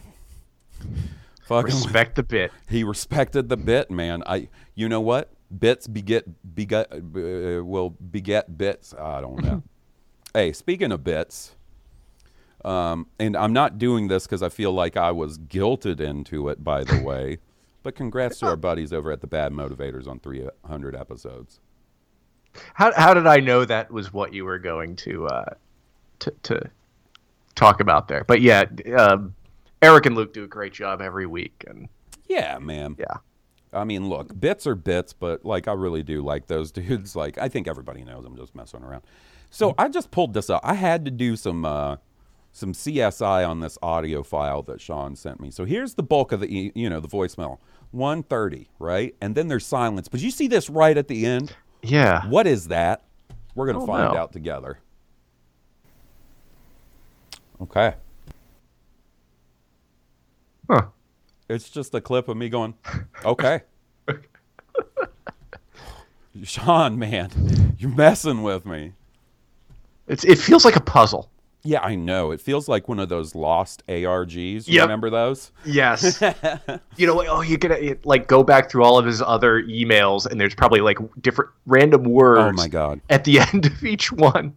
fucking Respect the bit. he respected the bit, man. I, you know what? Bits beget beget uh, will beget bits. I don't know. hey, speaking of bits, um, and I'm not doing this because I feel like I was guilted into it. By the way, but congrats to our buddies over at the Bad Motivators on 300 episodes. How how did I know that was what you were going to uh, to to talk about there? But yeah, um, Eric and Luke do a great job every week, and Yeah, man. yeah, I mean, look, bits are bits, but like I really do like those dudes. Like I think everybody knows I'm just messing around. So I just pulled this up. I had to do some uh, some CSI on this audio file that Sean sent me. So here's the bulk of the you know the voicemail. 130, right? And then there's silence. But you see this right at the end? Yeah. What is that? We're gonna Oh, find no. out together. Okay. Huh. It's just a clip of me going, okay. Sean, man, you're messing with me. It's it feels like a puzzle. Yeah, I know. It feels like one of those lost ARGs. You Yep. Remember those? Yes. you know, like, oh, you could like go back through all of his other emails, and there's probably like different random words. Oh my god. At the end of each one.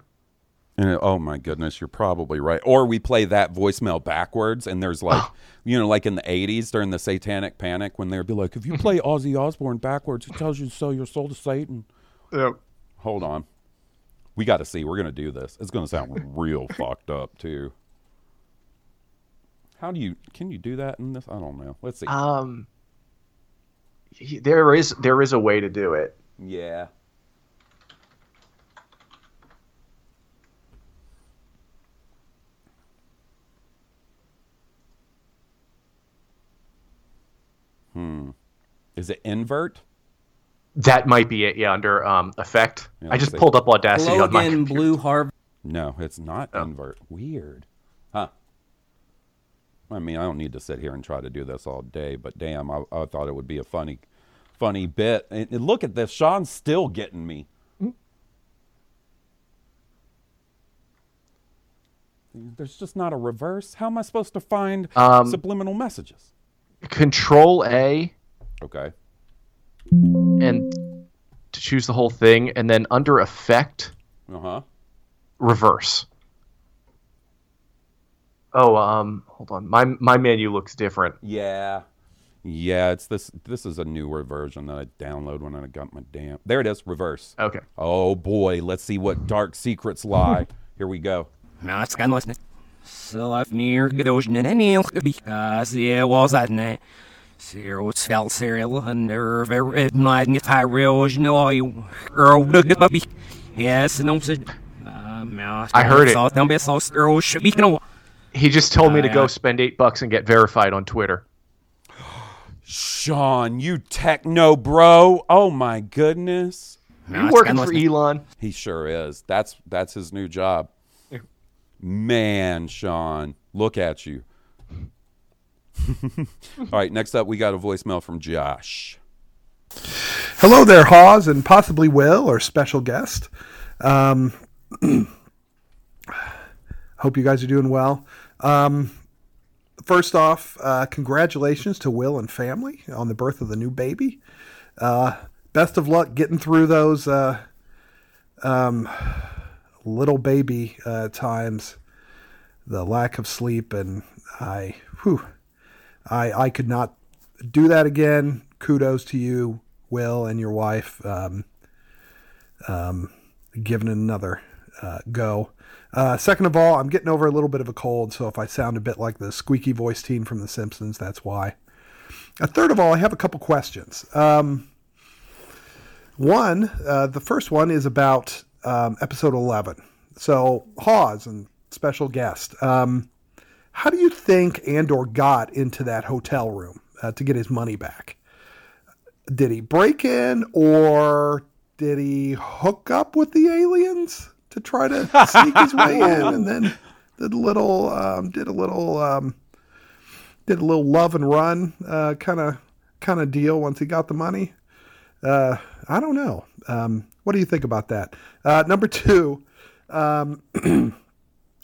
And oh my goodness, you're probably right. Or we play that voicemail backwards, and there's like, you know, like in the '80s during the Satanic Panic, when they'd be like, "If you play Ozzy Osbourne backwards, it tells you to sell your soul to Satan." Yep. Hold on, we got to see. We're gonna do this. It's gonna sound real fucked up too. How do you? Can you do that in this? I don't know. Let's see. Um. There is there is a way to do it. yeah. Hmm. Is it invert? That might be it. Yeah, under um effect. Yeah, I just see. pulled up Audacity on my. Logan computer. Blue Harvest. No, it's not invert. Weird. Huh. I mean, I don't need to sit here and try to do this all day, but damn, I, I thought it would be a funny, funny bit. And, and look at this. Sean's still getting me. There's just not a reverse. How am I supposed to find Um, subliminal messages? Control A Okay. And to choose the whole thing, and then under effect, Uh huh. reverse. Oh, um, hold on. My my menu looks different. Yeah. Yeah, it's this. This is a newer version that I download when I got my damn. There it is. Reverse. Okay. Oh boy, let's see what dark secrets lie. Here we go. Nou, het kan los niet. Zelf meer gedozen en heel because it was that night. Zero felt serial under very night niet high real no you girl look at puppy. Yes, no said. I heard it. Don't be so girl speaking. He just told me to Uh, go spend eight bucks and get verified on Twitter. Sean, you techno bro. Oh my goodness. You working for Elon? He sure is. That's that's his new job. Man, Sean, look at you. All right, next up we got a voicemail from Josh. Hello there, Hawes, and possibly Will our special guest. Um, hope you guys are doing well. Um, first off, uh, congratulations to Will and family on the birth of the new baby. Uh, best of luck getting through those uh, um, little baby uh, times, the lack of sleep, and I, whew, I, I could not do that again. Kudos to you, Will, and your wife, um, um, giving it another uh, go. Uh, second of all, I'm getting over a little bit of a cold, so if I sound a bit like the squeaky voice teen from The Simpsons, that's why. Uh, third of all, I have a couple questions. Um, one, uh, the first one is about um, episode 11. So, Hawes and special guest. Um, how do you think Andor got into that hotel room uh, to get his money back? Did he break in, or did he hook up with the aliens to try to sneak his way in, and then did a little um, did a little um, did a little love and run kind of kind of deal once he got the money? Uh, I don't know. Um, what do you think about that? Uh, number two. Um,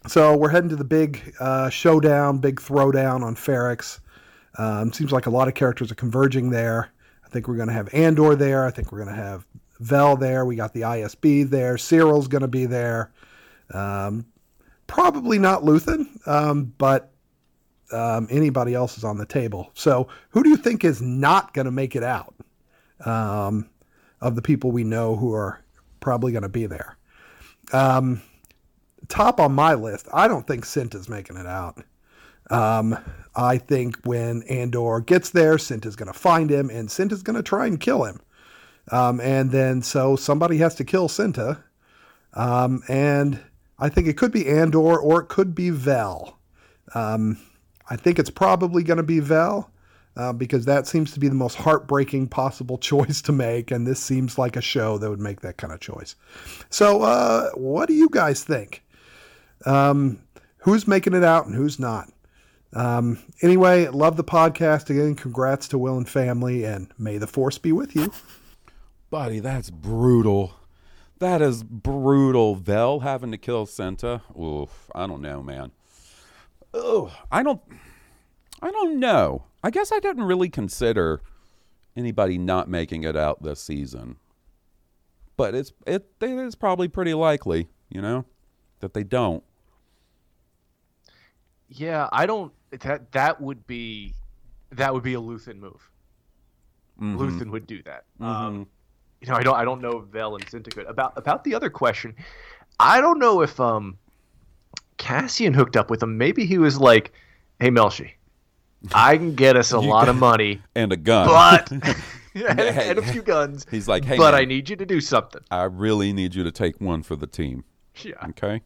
so we're heading to the big uh, showdown, big throwdown on Ferrix. Um, seems like a lot of characters are converging there. I think we're going to have Andor there. I think we're going to have Vel there. We got the ISB there. Syril's going to be there. Um, probably not Luthen, um, but um, anybody else is on the table. So who do you think is not going to make it out um, of the people we know who are probably going to be there? Um, top on my list, I don't think Cinta's making it out. Um, I think when Andor gets there, Cinta's going to find him, and Cinta's going to try and kill him. Um, and then so somebody has to kill Cinta. Um, and I think it could be Andor or it could be Vel. Um, I think it's probably going to be Vel uh, because that seems to be the most heartbreaking possible choice to make. And this seems like a show that would make that kind of choice. So, uh, what do you guys think? Um, who's making it out and who's not? Um, anyway, love the podcast again. Congrats to Will and family, and may the force be with you. Buddy, that's brutal. That is brutal. Vel having to kill Cinta. Oof, I don't know, man. Oh, I don't. I don't know. I guess I didn't really consider anybody not making it out this season, but it's it, it is probably pretty likely, you know, that they don't. Yeah, I don't. That that would be that would be a Luthen move. Mhm. Luthen would do that. Mhm. Um, you know, I don't I don't know if Vel and Cinta could. About about the other question, I don't know if um Cassian hooked up with him. Maybe he was like, "Hey Melshi, I can get us a lot of money and a gun, but and, and a few guns. He's like, hey, but man, I need you to do something." I really need you to take one for the team. Yeah. Okay.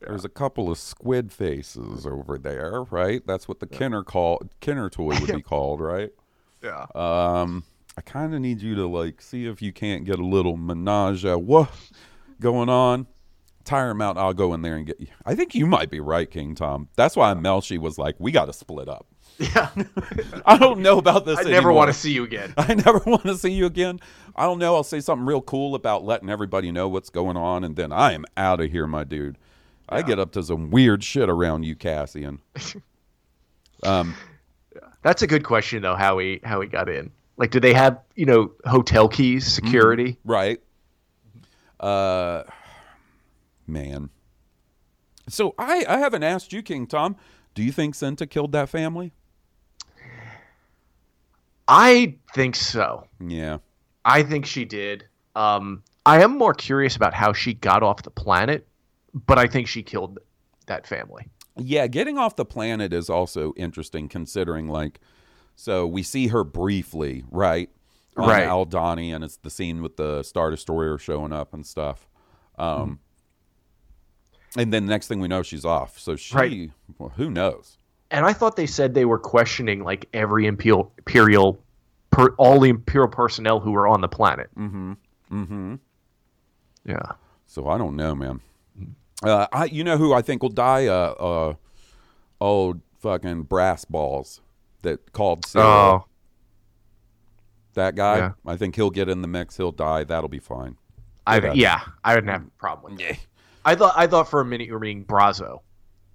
There's a couple of squid faces over there, right? That's what the Kenner call Kenner toy would be called, right? Yeah. Um, I kind of need you to like see if you can't get a little menage a what going on. Tire him out. I'll go in there and get you. I think you might be right, King Tom. That's why Melshi was like, "We got to split up." Yeah. I don't know about this. I never want to see you again. I never want to see you again. I don't know. I'll say something real cool about letting everybody know what's going on, and then I am out of here, my dude. I get up to some weird shit around you, Cassian. um, That's a good question though. How he how he got in? Like, do they have you know hotel keys, security? right. Uh, man. So I I haven't asked you, King Tom. Do you think Cinta killed that family? I think so. Yeah. I think she did. Um, I am more curious about how she got off the planet, but I think she killed that family. Yeah, getting off the planet is also interesting considering like so we see her briefly, right? On Right. Aldhani and it's the scene with the Star Destroyer showing up and stuff. Um and then next thing we know she's off. So she Right. well, who knows? And I thought they said they were questioning like every imperial, imperial per, all the imperial personnel who were on the planet. Mm Mhm. Mm Mhm. Yeah. So I don't know, man. Uh I you know who I think will die uh uh old fucking brass balls that called. Oh. That guy, Yeah. I think he'll get in the mix. He'll die. That'll be fine. I Yeah. yeah, I wouldn't have a problem with that. I thought I thought for a minute you were meaning Brasso.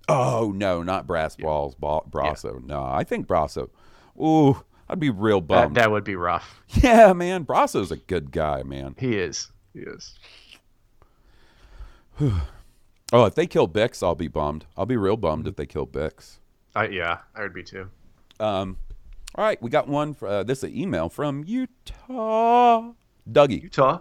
Oh no, not brass balls, ba- Brasso. No, I think Brasso. Ooh, I'd be real That, bummed. that would be rough. yeah, man, Brasso's a good guy, man. He is. He is. Oh, if they kill Bix, I'll be bummed. I'll be real bummed if they kill Bix. I, yeah, I would be too. Um, all right, we got one. For, uh, this is an email from Utah. Dougie. Utah.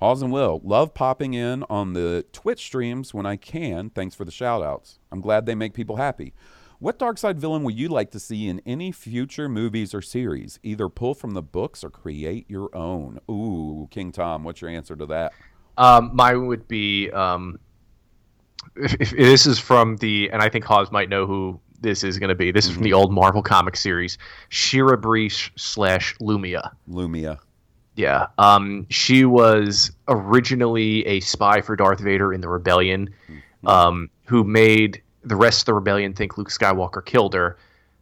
Hawes and Will. Love popping in on the Twitch streams when I can. Thanks for the shout outs. I'm glad they make people happy. What dark side villain would you like to see in any future movies or series? Either pull from the books or create your own. Ooh, King Tom, what's your answer to that? Um, mine would be um, if, if this is from the, and I think Hawes might know who this is going to be. This is from the old Marvel comic series, Shira Brie slash Lumiya. Lumiya. Yeah. Um, she was originally a spy for Darth Vader in the Rebellion, um, who made the rest of the rebellion think Luke Skywalker killed her.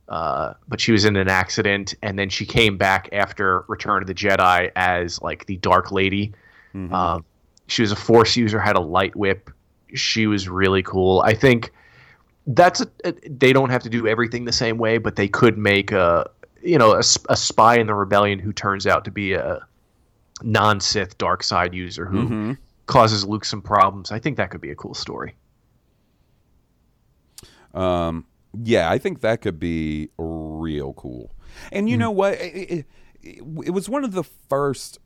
Uh, but she was in an accident, and then she came back after Return of the Jedi as like the Dark Lady. Um, she was a Force user, had a light whip. She was really cool. I think that's a, they don't have to do everything the same way, but they could make a you know a, a spy in the rebellion who turns out to be a non-Sith dark side user who Mhm. causes Luke some problems. I think that could be a cool story. Um, yeah, I think that could be real cool. And you know what? It, it, it, it was one of the first.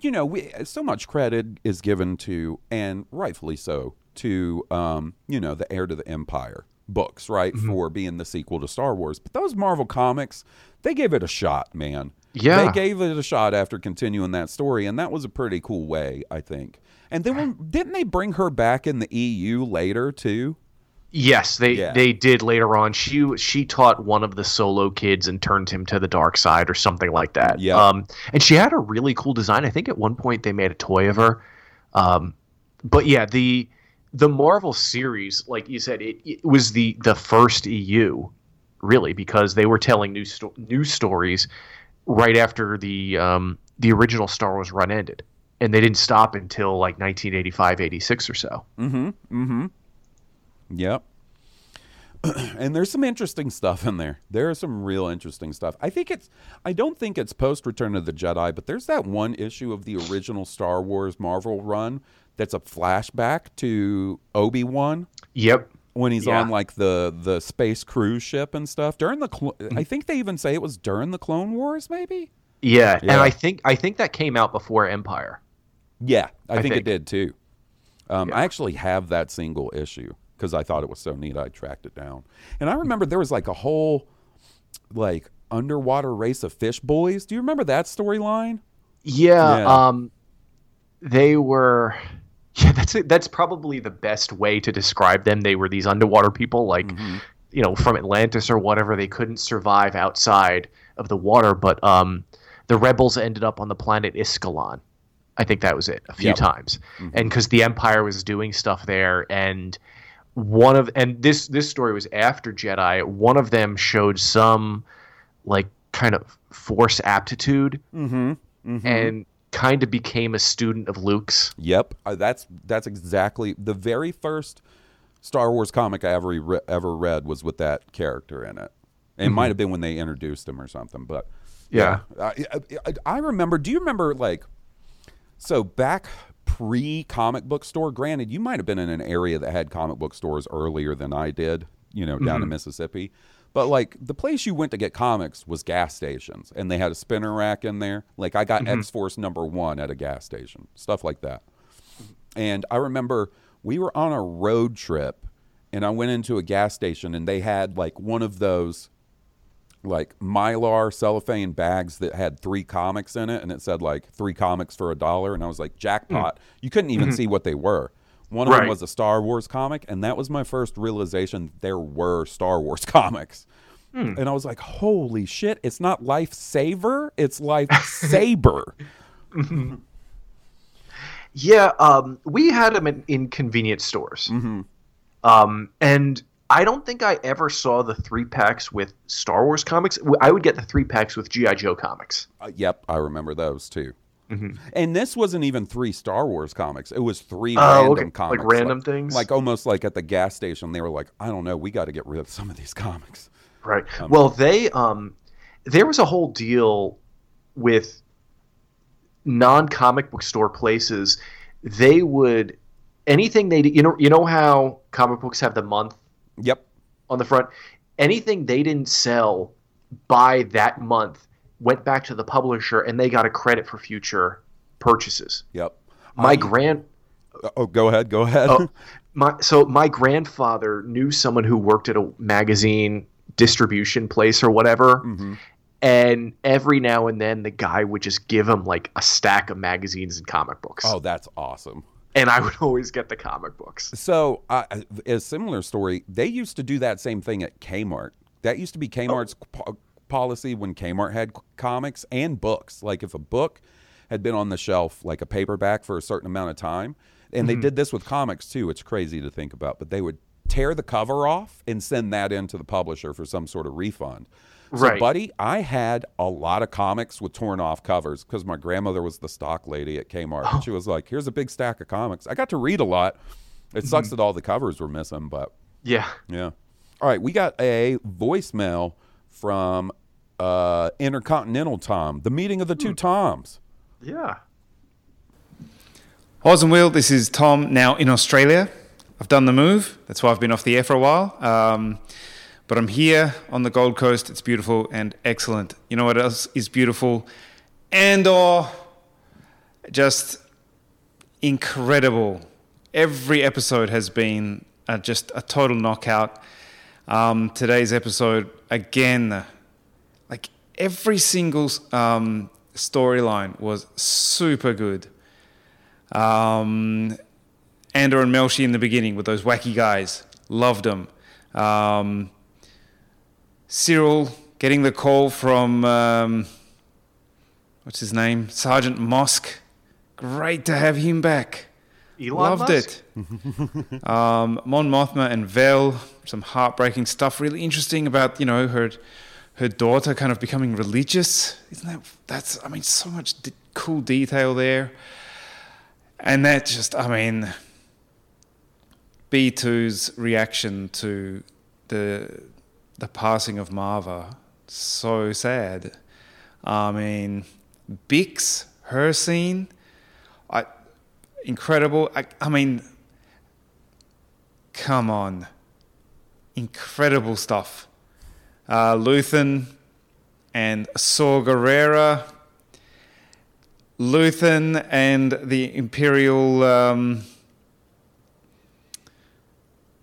You know, we, so much credit is given to, and rightfully so, to um, you know the heir to the empire books, right, for being the sequel to Star Wars. But those Marvel comics, they gave it a shot, man. Yeah. they gave it a shot after continuing that story, and that was a pretty cool way, I think. And then when, didn't they bring her back in the EU later too? Yes, they Yeah. they did later on. She she taught one of the solo kids and turned him to the dark side or something like that. Yeah. Um, and she had a really cool design. I think at one point they made a toy of her. Um, but yeah, the the Marvel series, like you said, it, it was the the first EU, really, because they were telling new sto- new stories right after the um, the original Star Wars run ended, and they didn't stop until like 1985, 86 or so. Mm-hmm. Mm-hmm. Yep. and there's some interesting stuff in there. There is some real interesting stuff. I think it's I don't think it's post Return of the Jedi, but there's that one issue of the original Star Wars Marvel run that's a flashback to Obi-Wan Yep. when he's Yeah. on like the the space cruise ship and stuff. During the clo- I think they even say it was during the Clone Wars maybe? Yeah, Yeah. and I think I think that came out before Empire. Yeah, I, I think, it did too. Um, I actually have that single issue because I thought it was so neat. I tracked it down, and I remember there was like a whole like underwater race of fish boys. Do you remember that storyline? Yeah, Yeah. um they were yeah, that's that's probably the best way to describe them. They were these underwater people like Mm-hmm. you know, from Atlantis or whatever. They couldn't survive outside of the water, but um the rebels ended up on the planet Iskalon. I think that was it a few Yep. times. And cuz the empire was doing stuff there and one of and this this story was after Jedi. One of them showed some like kind of force aptitude Mm-hmm. mm-hmm. and kind of became a student of Luke's. Yep, uh, that's that's exactly the very first Star Wars comic I ever re- ever read was with that character in it. It might have been when they introduced him or something, but Yeah. I, I, I remember. Do you remember like so back pre comic book store? Granted, you might have been in an area that had comic book stores earlier than I did. You know, down in Mississippi. But like the place you went to get comics was gas stations, and they had a spinner rack in there. Like I got mm-hmm. X Force number one at a gas station, stuff like that. And I remember we were on a road trip and I went into a gas station and they had like one of those like mylar cellophane bags that had three comics in it and it said like three comics for a dollar and I was like jackpot. Mm. You couldn't even mm-hmm. see what they were. One of them was a Star Wars comic and that was my first realization there were Star Wars comics. And I was like, "Holy shit, it's not Lifesaver, it's Lifesaber." Yeah, um, we had them in, in convenience stores. Mhm. Um, and I don't think I ever saw the three packs with Star Wars comics. I would get the three packs with G.I. Joe comics. Uh, yep, I remember those too. Mm-hmm. And this wasn't even three Star Wars comics. It was three Oh, random okay. Like comics. random things? Like almost like at the gas station, they were like, I don't know, we got to get rid of some of these comics. Right. well, they um, there was a whole deal with non-comic book store places. They would anything they you know you know how comic books have the month Yep. on the front. Anything they didn't sell by that month went back to the publisher, and they got a credit for future purchases. Yep. My I- grand Oh, go ahead. Go ahead. oh, my so my grandfather knew someone who worked at a magazine distribution place or whatever Mm-hmm. and every now and then the guy would just give him like a stack of magazines and comic books oh, that's awesome. and i would always get the comic books So, uh, a similar story. They used to do that same thing at Kmart. That used to be Kmart's po- policy when Kmart had comics and books. Like if a book had been on the shelf like a paperback for a certain amount of time. And they Mhm. did this with comics too. It's crazy to think about, but they would tear the cover off and send that in to the publisher for some sort of refund. So, Right. buddy, I had a lot of comics with torn off covers because my grandmother was the stock lady at Kmart. Oh. She was like, here's a big stack of comics. I got to read a lot. It sucks Mhm. that all the covers were missing, but Yeah. yeah. All right, we got a voicemail from uh, Intercontinental Tom, the meeting of the two Toms. Yeah. Oz and Will, this is Tom now in Australia. I've done the move. That's why I've been off the air for a while. Um, but I'm here on the Gold Coast. It's beautiful and excellent. You know what else is beautiful? And or just incredible. Every episode has been uh, just a total knockout. Um, today's episode, again, like every single um, storyline was super good. Um, Andor and Melshi in the beginning with those wacky guys, loved them. Um, Syril getting the call from um, what's his name, Sergeant Mosk. Great to have him back. Elon Loved Musk? it. um, Mon Mothma and Vel, some heartbreaking stuff. Really interesting about you know her her daughter kind of becoming religious. Isn't that that's? I mean, so much d- cool detail there. And that just, I mean, B2's reaction to the the passing of Marva, so sad. I mean, Bix, her scene, incredible. I, I mean, come on, incredible stuff. Uh, Luthen and Saw Gerrera. Luthen and the Imperial, um,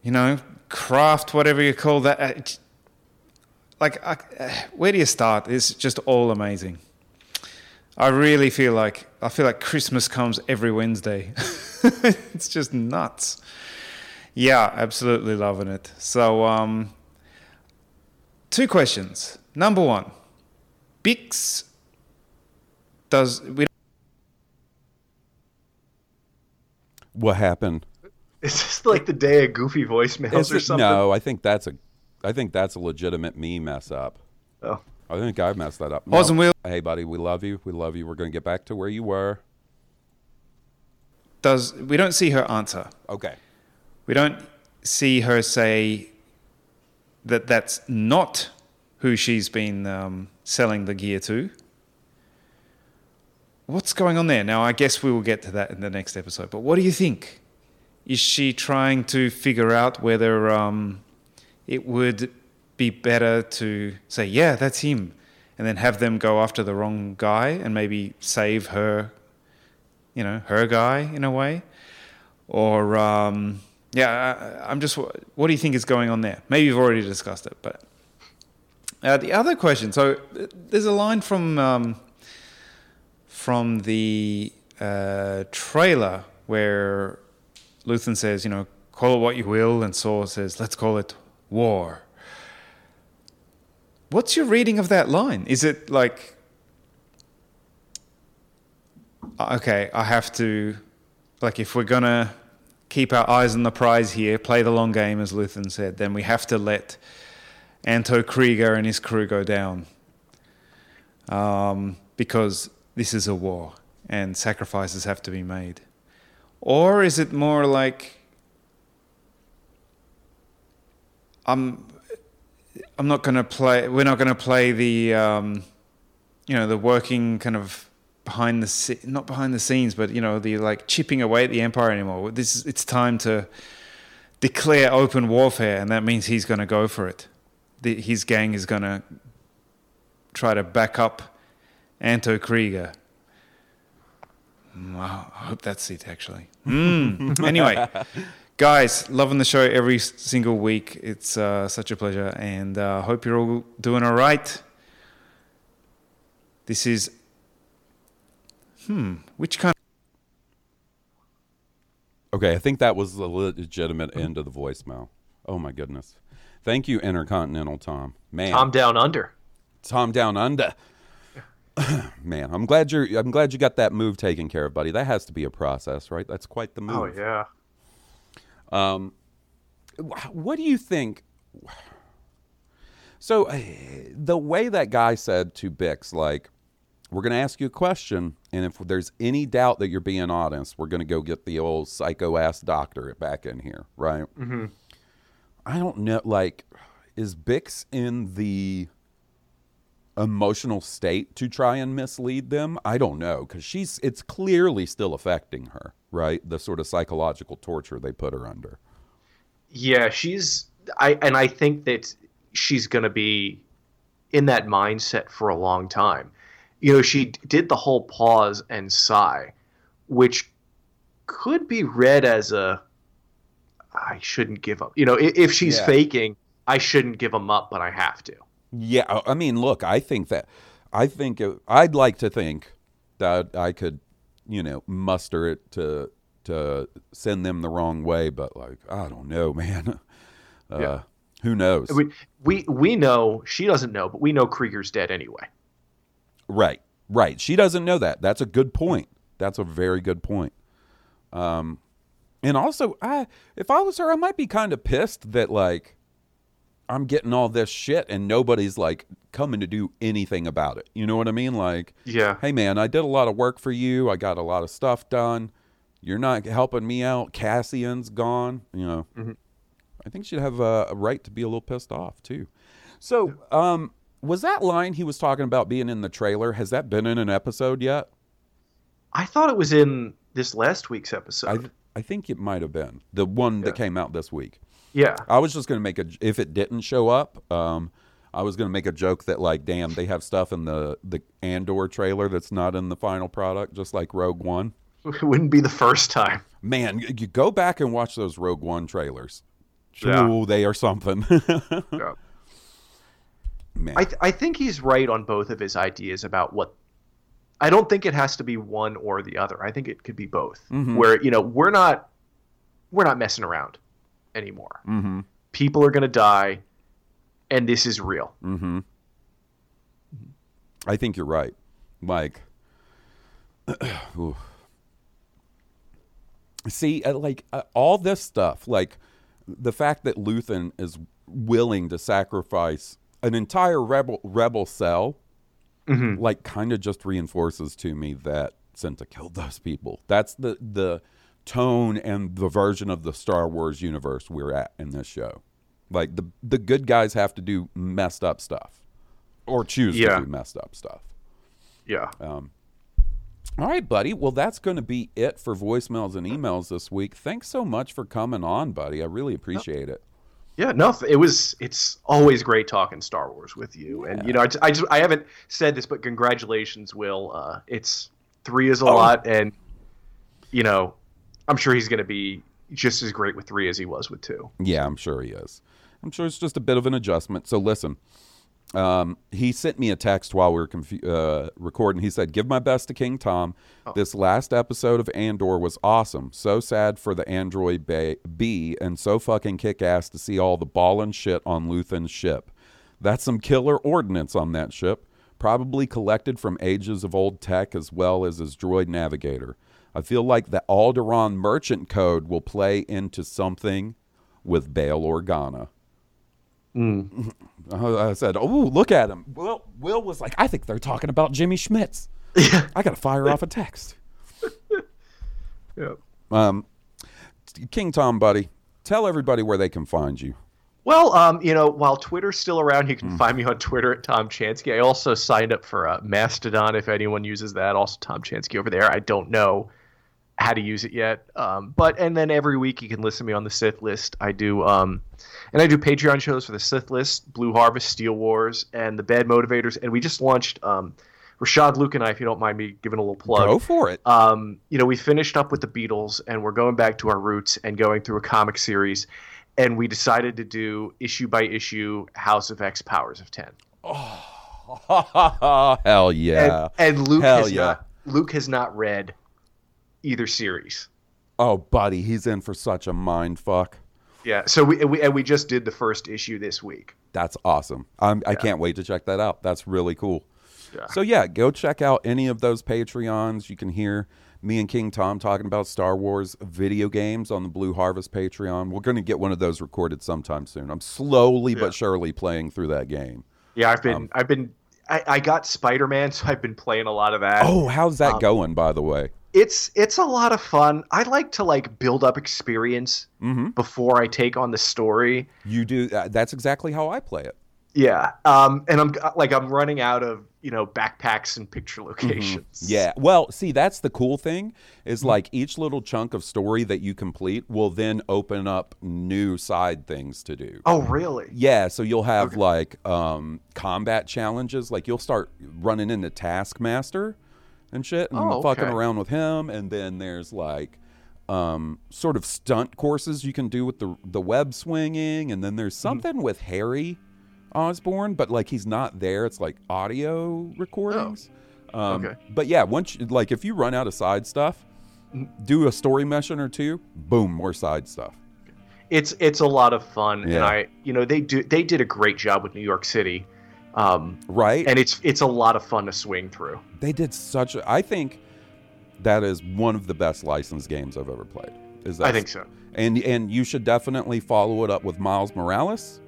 you know, craft, whatever you call that. Uh, Like, I, uh, where do you start? It's just all amazing. I really feel like I feel like Christmas comes every Wednesday. it's just nuts. Yeah, absolutely loving it. So, um, two questions. Number one, Bix does we What happened? Is this like the day of goofy voicemails Is or something? No, I think that's a, I think that's a legitimate me mess up. Oh. I think I messed that up. Oz and Will- Hey, buddy, we love you. We love you. We're going to get back to where you were. does we don't see her answer. Okay. We don't see her say that that's not who she's been um, selling the gear to. What's going on there? Now, I guess we will get to that in the next episode. But what do you think? Is she trying to figure out whether um, it would be better to say, yeah, that's him, and then have them go after the wrong guy and maybe save her, you know, her guy in a way? Or, um, yeah, I, I'm just, what do you think is going on there? Maybe you've already discussed it, but. Uh, the other question so there's a line from um, from the uh, trailer where Luthen says, you know, call it what you will, and Saw says, let's call it war. What's your reading of that line? Is it like, okay, I have to, like, if we're gonna keep our eyes on the prize here, play the long game, as Luthen said, then we have to let Anto Kreegyr and his crew go down. Um, because this is a war and sacrifices have to be made. Or is it more like I'm I'm not going to play we're not going to play the um, you know the working kind of behind the not behind the scenes but you know the like chipping away at the empire anymore. This is, it's time to declare open warfare and that means he's going to go for it. The, his gang is going to try to back up Anto Kreegyr. Mm, I hope that's it, actually. Mm. anyway, guys, loving the show every single week. It's uh, such a pleasure, and uh, hope you're all doing all right. This is, hmm, which kind? Okay, I think that was the legitimate end of the voicemail. Oh my goodness. Thank you, Intercontinental Tom. Man. Tom Down Under. Tom Down Under. Man, I'm glad you're. I'm glad you got that move taken care of, buddy. That has to be a process, right? That's quite the move. Oh yeah. Um, what do you think? So, uh, the way that guy said to Bix, like, we're going to ask you a question, and if there's any doubt that you're being honest, we're going to go get the old psycho ass doctor back in here, right? Mhm. I don't know. Like, is Bix in the emotional state to try and mislead them? I don't know because she's. It's clearly still affecting her, right? The sort of psychological torture they put her under. Yeah, she's I and I think that she's going to be in that mindset for a long time. You know, she d- did the whole pause and sigh, which could be read as a I shouldn't give up. You know, if she's Yeah. faking, I shouldn't give them up, but I have to. Yeah, I- mean, look, I think that I think it, I'd like to think that I could, you know, muster it to to send them the wrong way, but like I don't know, man. Uh, Yeah. Who knows? We we we know she doesn't know, but we know Kreegyr's dead anyway. Right, right. She doesn't know that. That's a good point. That's a very good point. Um, and also, I if I was her, I might be kind of pissed that like I'm getting all this shit and nobody's like coming to do anything about it. You know what I mean? Like, Yeah. hey man, I did a lot of work for you. I got a lot of stuff done. You're not helping me out. Cassian's gone. You know, Mhm. I think she'd have a, a right to be a little pissed off too. So, um, was that line he was talking about being in the trailer? Has that been in an episode yet? I thought it was in this last week's episode. I think it might have been the one that came out this week. Yeah. I was just gonna make a if it didn't show up, um, I was gonna make a joke that like, damn, they have stuff in the the Andor trailer that's not in the final product, just like Rogue One. It wouldn't be the first time. Man, you go back and watch those Rogue One trailers. Yeah. Ooh, they are something. Yeah. Man. I, th- I think he's right on both of his ideas about what. I don't think it has to be one or the other. I think it could be both. Mhm. Where you know we're not, we're not messing around anymore. mm-hmm. People are going to die, and this is real. Mm-hmm. I think you're right. Like, see, uh, like uh, all this stuff, like the fact that Luthen is willing to sacrifice an entire rebel rebel cell, Mhm. like, kind of just reinforces to me that Cinta killed those people. That's the the tone and the version of the Star Wars universe we're at in this show. Like the the good guys have to do messed up stuff, or choose Yeah. to do messed up stuff. Yeah. Um, all right, buddy. Well, that's going to be it for voicemails and emails this week. Thanks so much for coming on, buddy. I really appreciate it. Yeah, no, it was. It's always great talking Star Wars with you, and you know, I, just- I just I haven't said this, but congratulations, Will. Uh, it's three is a Oh. lot, and you know, I'm sure he's going to be just as great with three as he was with two. Yeah, I'm sure he is. I'm sure it's just a bit of an adjustment. So listen, um, he sent me a text while we were confu- uh, recording. He said, "Give my best to King Tom. This last episode of Andor was awesome. So sad for the android ba- B, and so fucking kick ass to see all the ball and shit on Luthen's ship. That's some killer ordnance on that ship." Probably collected from ages of old tech as well as his droid navigator. I feel like the Alderaan merchant code will play into something with Bail Organa. I said, "Oh, look at him." Will Will was like, "I think they're talking about Jimmy Smits." I got to fire off a text. Yeah. Um, King Tom, buddy, tell everybody where they can find you. Well, um, you know, while Twitter's still around, you can Hmm. find me on Twitter at Tom Chansky. I also signed up for uh, Mastodon if anyone uses that. Also, Tom Chansky over there. I don't know how to use it yet, um, but and then every week you can listen to me on the Sith List. I do, um, and I do Patreon shows for the Sith List, Blue Harvest, Steel Wars, and the Bad Motivators. And we just launched um, Rashad Luke and I, if you don't mind me giving a little plug. Go for it. Um, you know, we finished up with the Beatles and we're going back to our roots and going through a comic series. And we decided to do issue by issue House of X Powers of 10. Oh, Hell yeah! And, and Luke Hell has yeah! not Luke has not read either series. Oh, buddy, he's in for such a mind fuck. Yeah, so we, we and we just did the first issue this week. That's awesome. I'm, I can't wait to check that out. That's really cool. Yeah. So yeah, go check out any of those Patreons. You can hear me and King Tom talking about Star Wars video games on the Blue Harvest Patreon. We're going to get one of those recorded sometime soon. I'm slowly but surely playing through that game. Yeah, I've been Um, I've been I, I got Spider Man, so I've been playing a lot of that. Oh, how's that Um, going, by the way? It's it's a lot of fun. I like to like build up experience Mm-hmm. before I take on the story. You do. Uh, that's exactly how I play it. Yeah, um, and I'm like I'm running out of you know backpacks and picture locations. Yeah. Well, see, that's the cool thing is Mm-hmm. like each little chunk of story that you complete will then open up new side things to do. Oh, really? Yeah, so you'll have like um, combat challenges. Like you'll start running into Taskmaster and shit and Oh, fucking around with him. And then there's like um, sort of stunt courses you can do with the the web swinging. And then there's Mm-hmm. something with Harry Osborn, but like he's not there. It's like audio recordings. Um, Oh, Okay. But yeah, once you, like if you run out of side stuff, Mm-hmm. do a story mission or two, boom, more side stuff. It's it's a lot of fun, and I you know they do they did a great job with New York City, um, right? And it's it's a lot of fun to swing through. They did such a. I think that is one of the best licensed games I've ever played. Is that I think so. And and you should definitely follow it up with Miles Morales.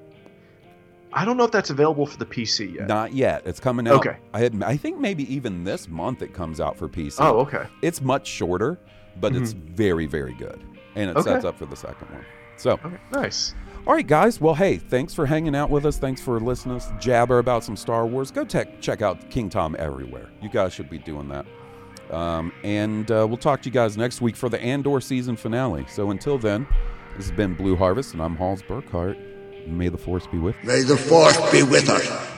I don't know if that's available for the PC yet. Not yet. It's coming out. Okay. I had, I think maybe even this month it comes out for PC. Oh, okay. It's much shorter, but it's Mhm. very very good, and it Okay. sets up for the second one. So. Okay, nice. All right, guys. Well, hey, thanks for hanging out with us. Thanks for listening to jabber about some Star Wars. Go tech, check out King Tom everywhere. You guys should be doing that. Um, and uh, we'll talk to you guys next week for the Andor season finale. So until then, this has been Blue Harvest, and I'm Halls Burkhart. May the Force be with you. May the Force be with us.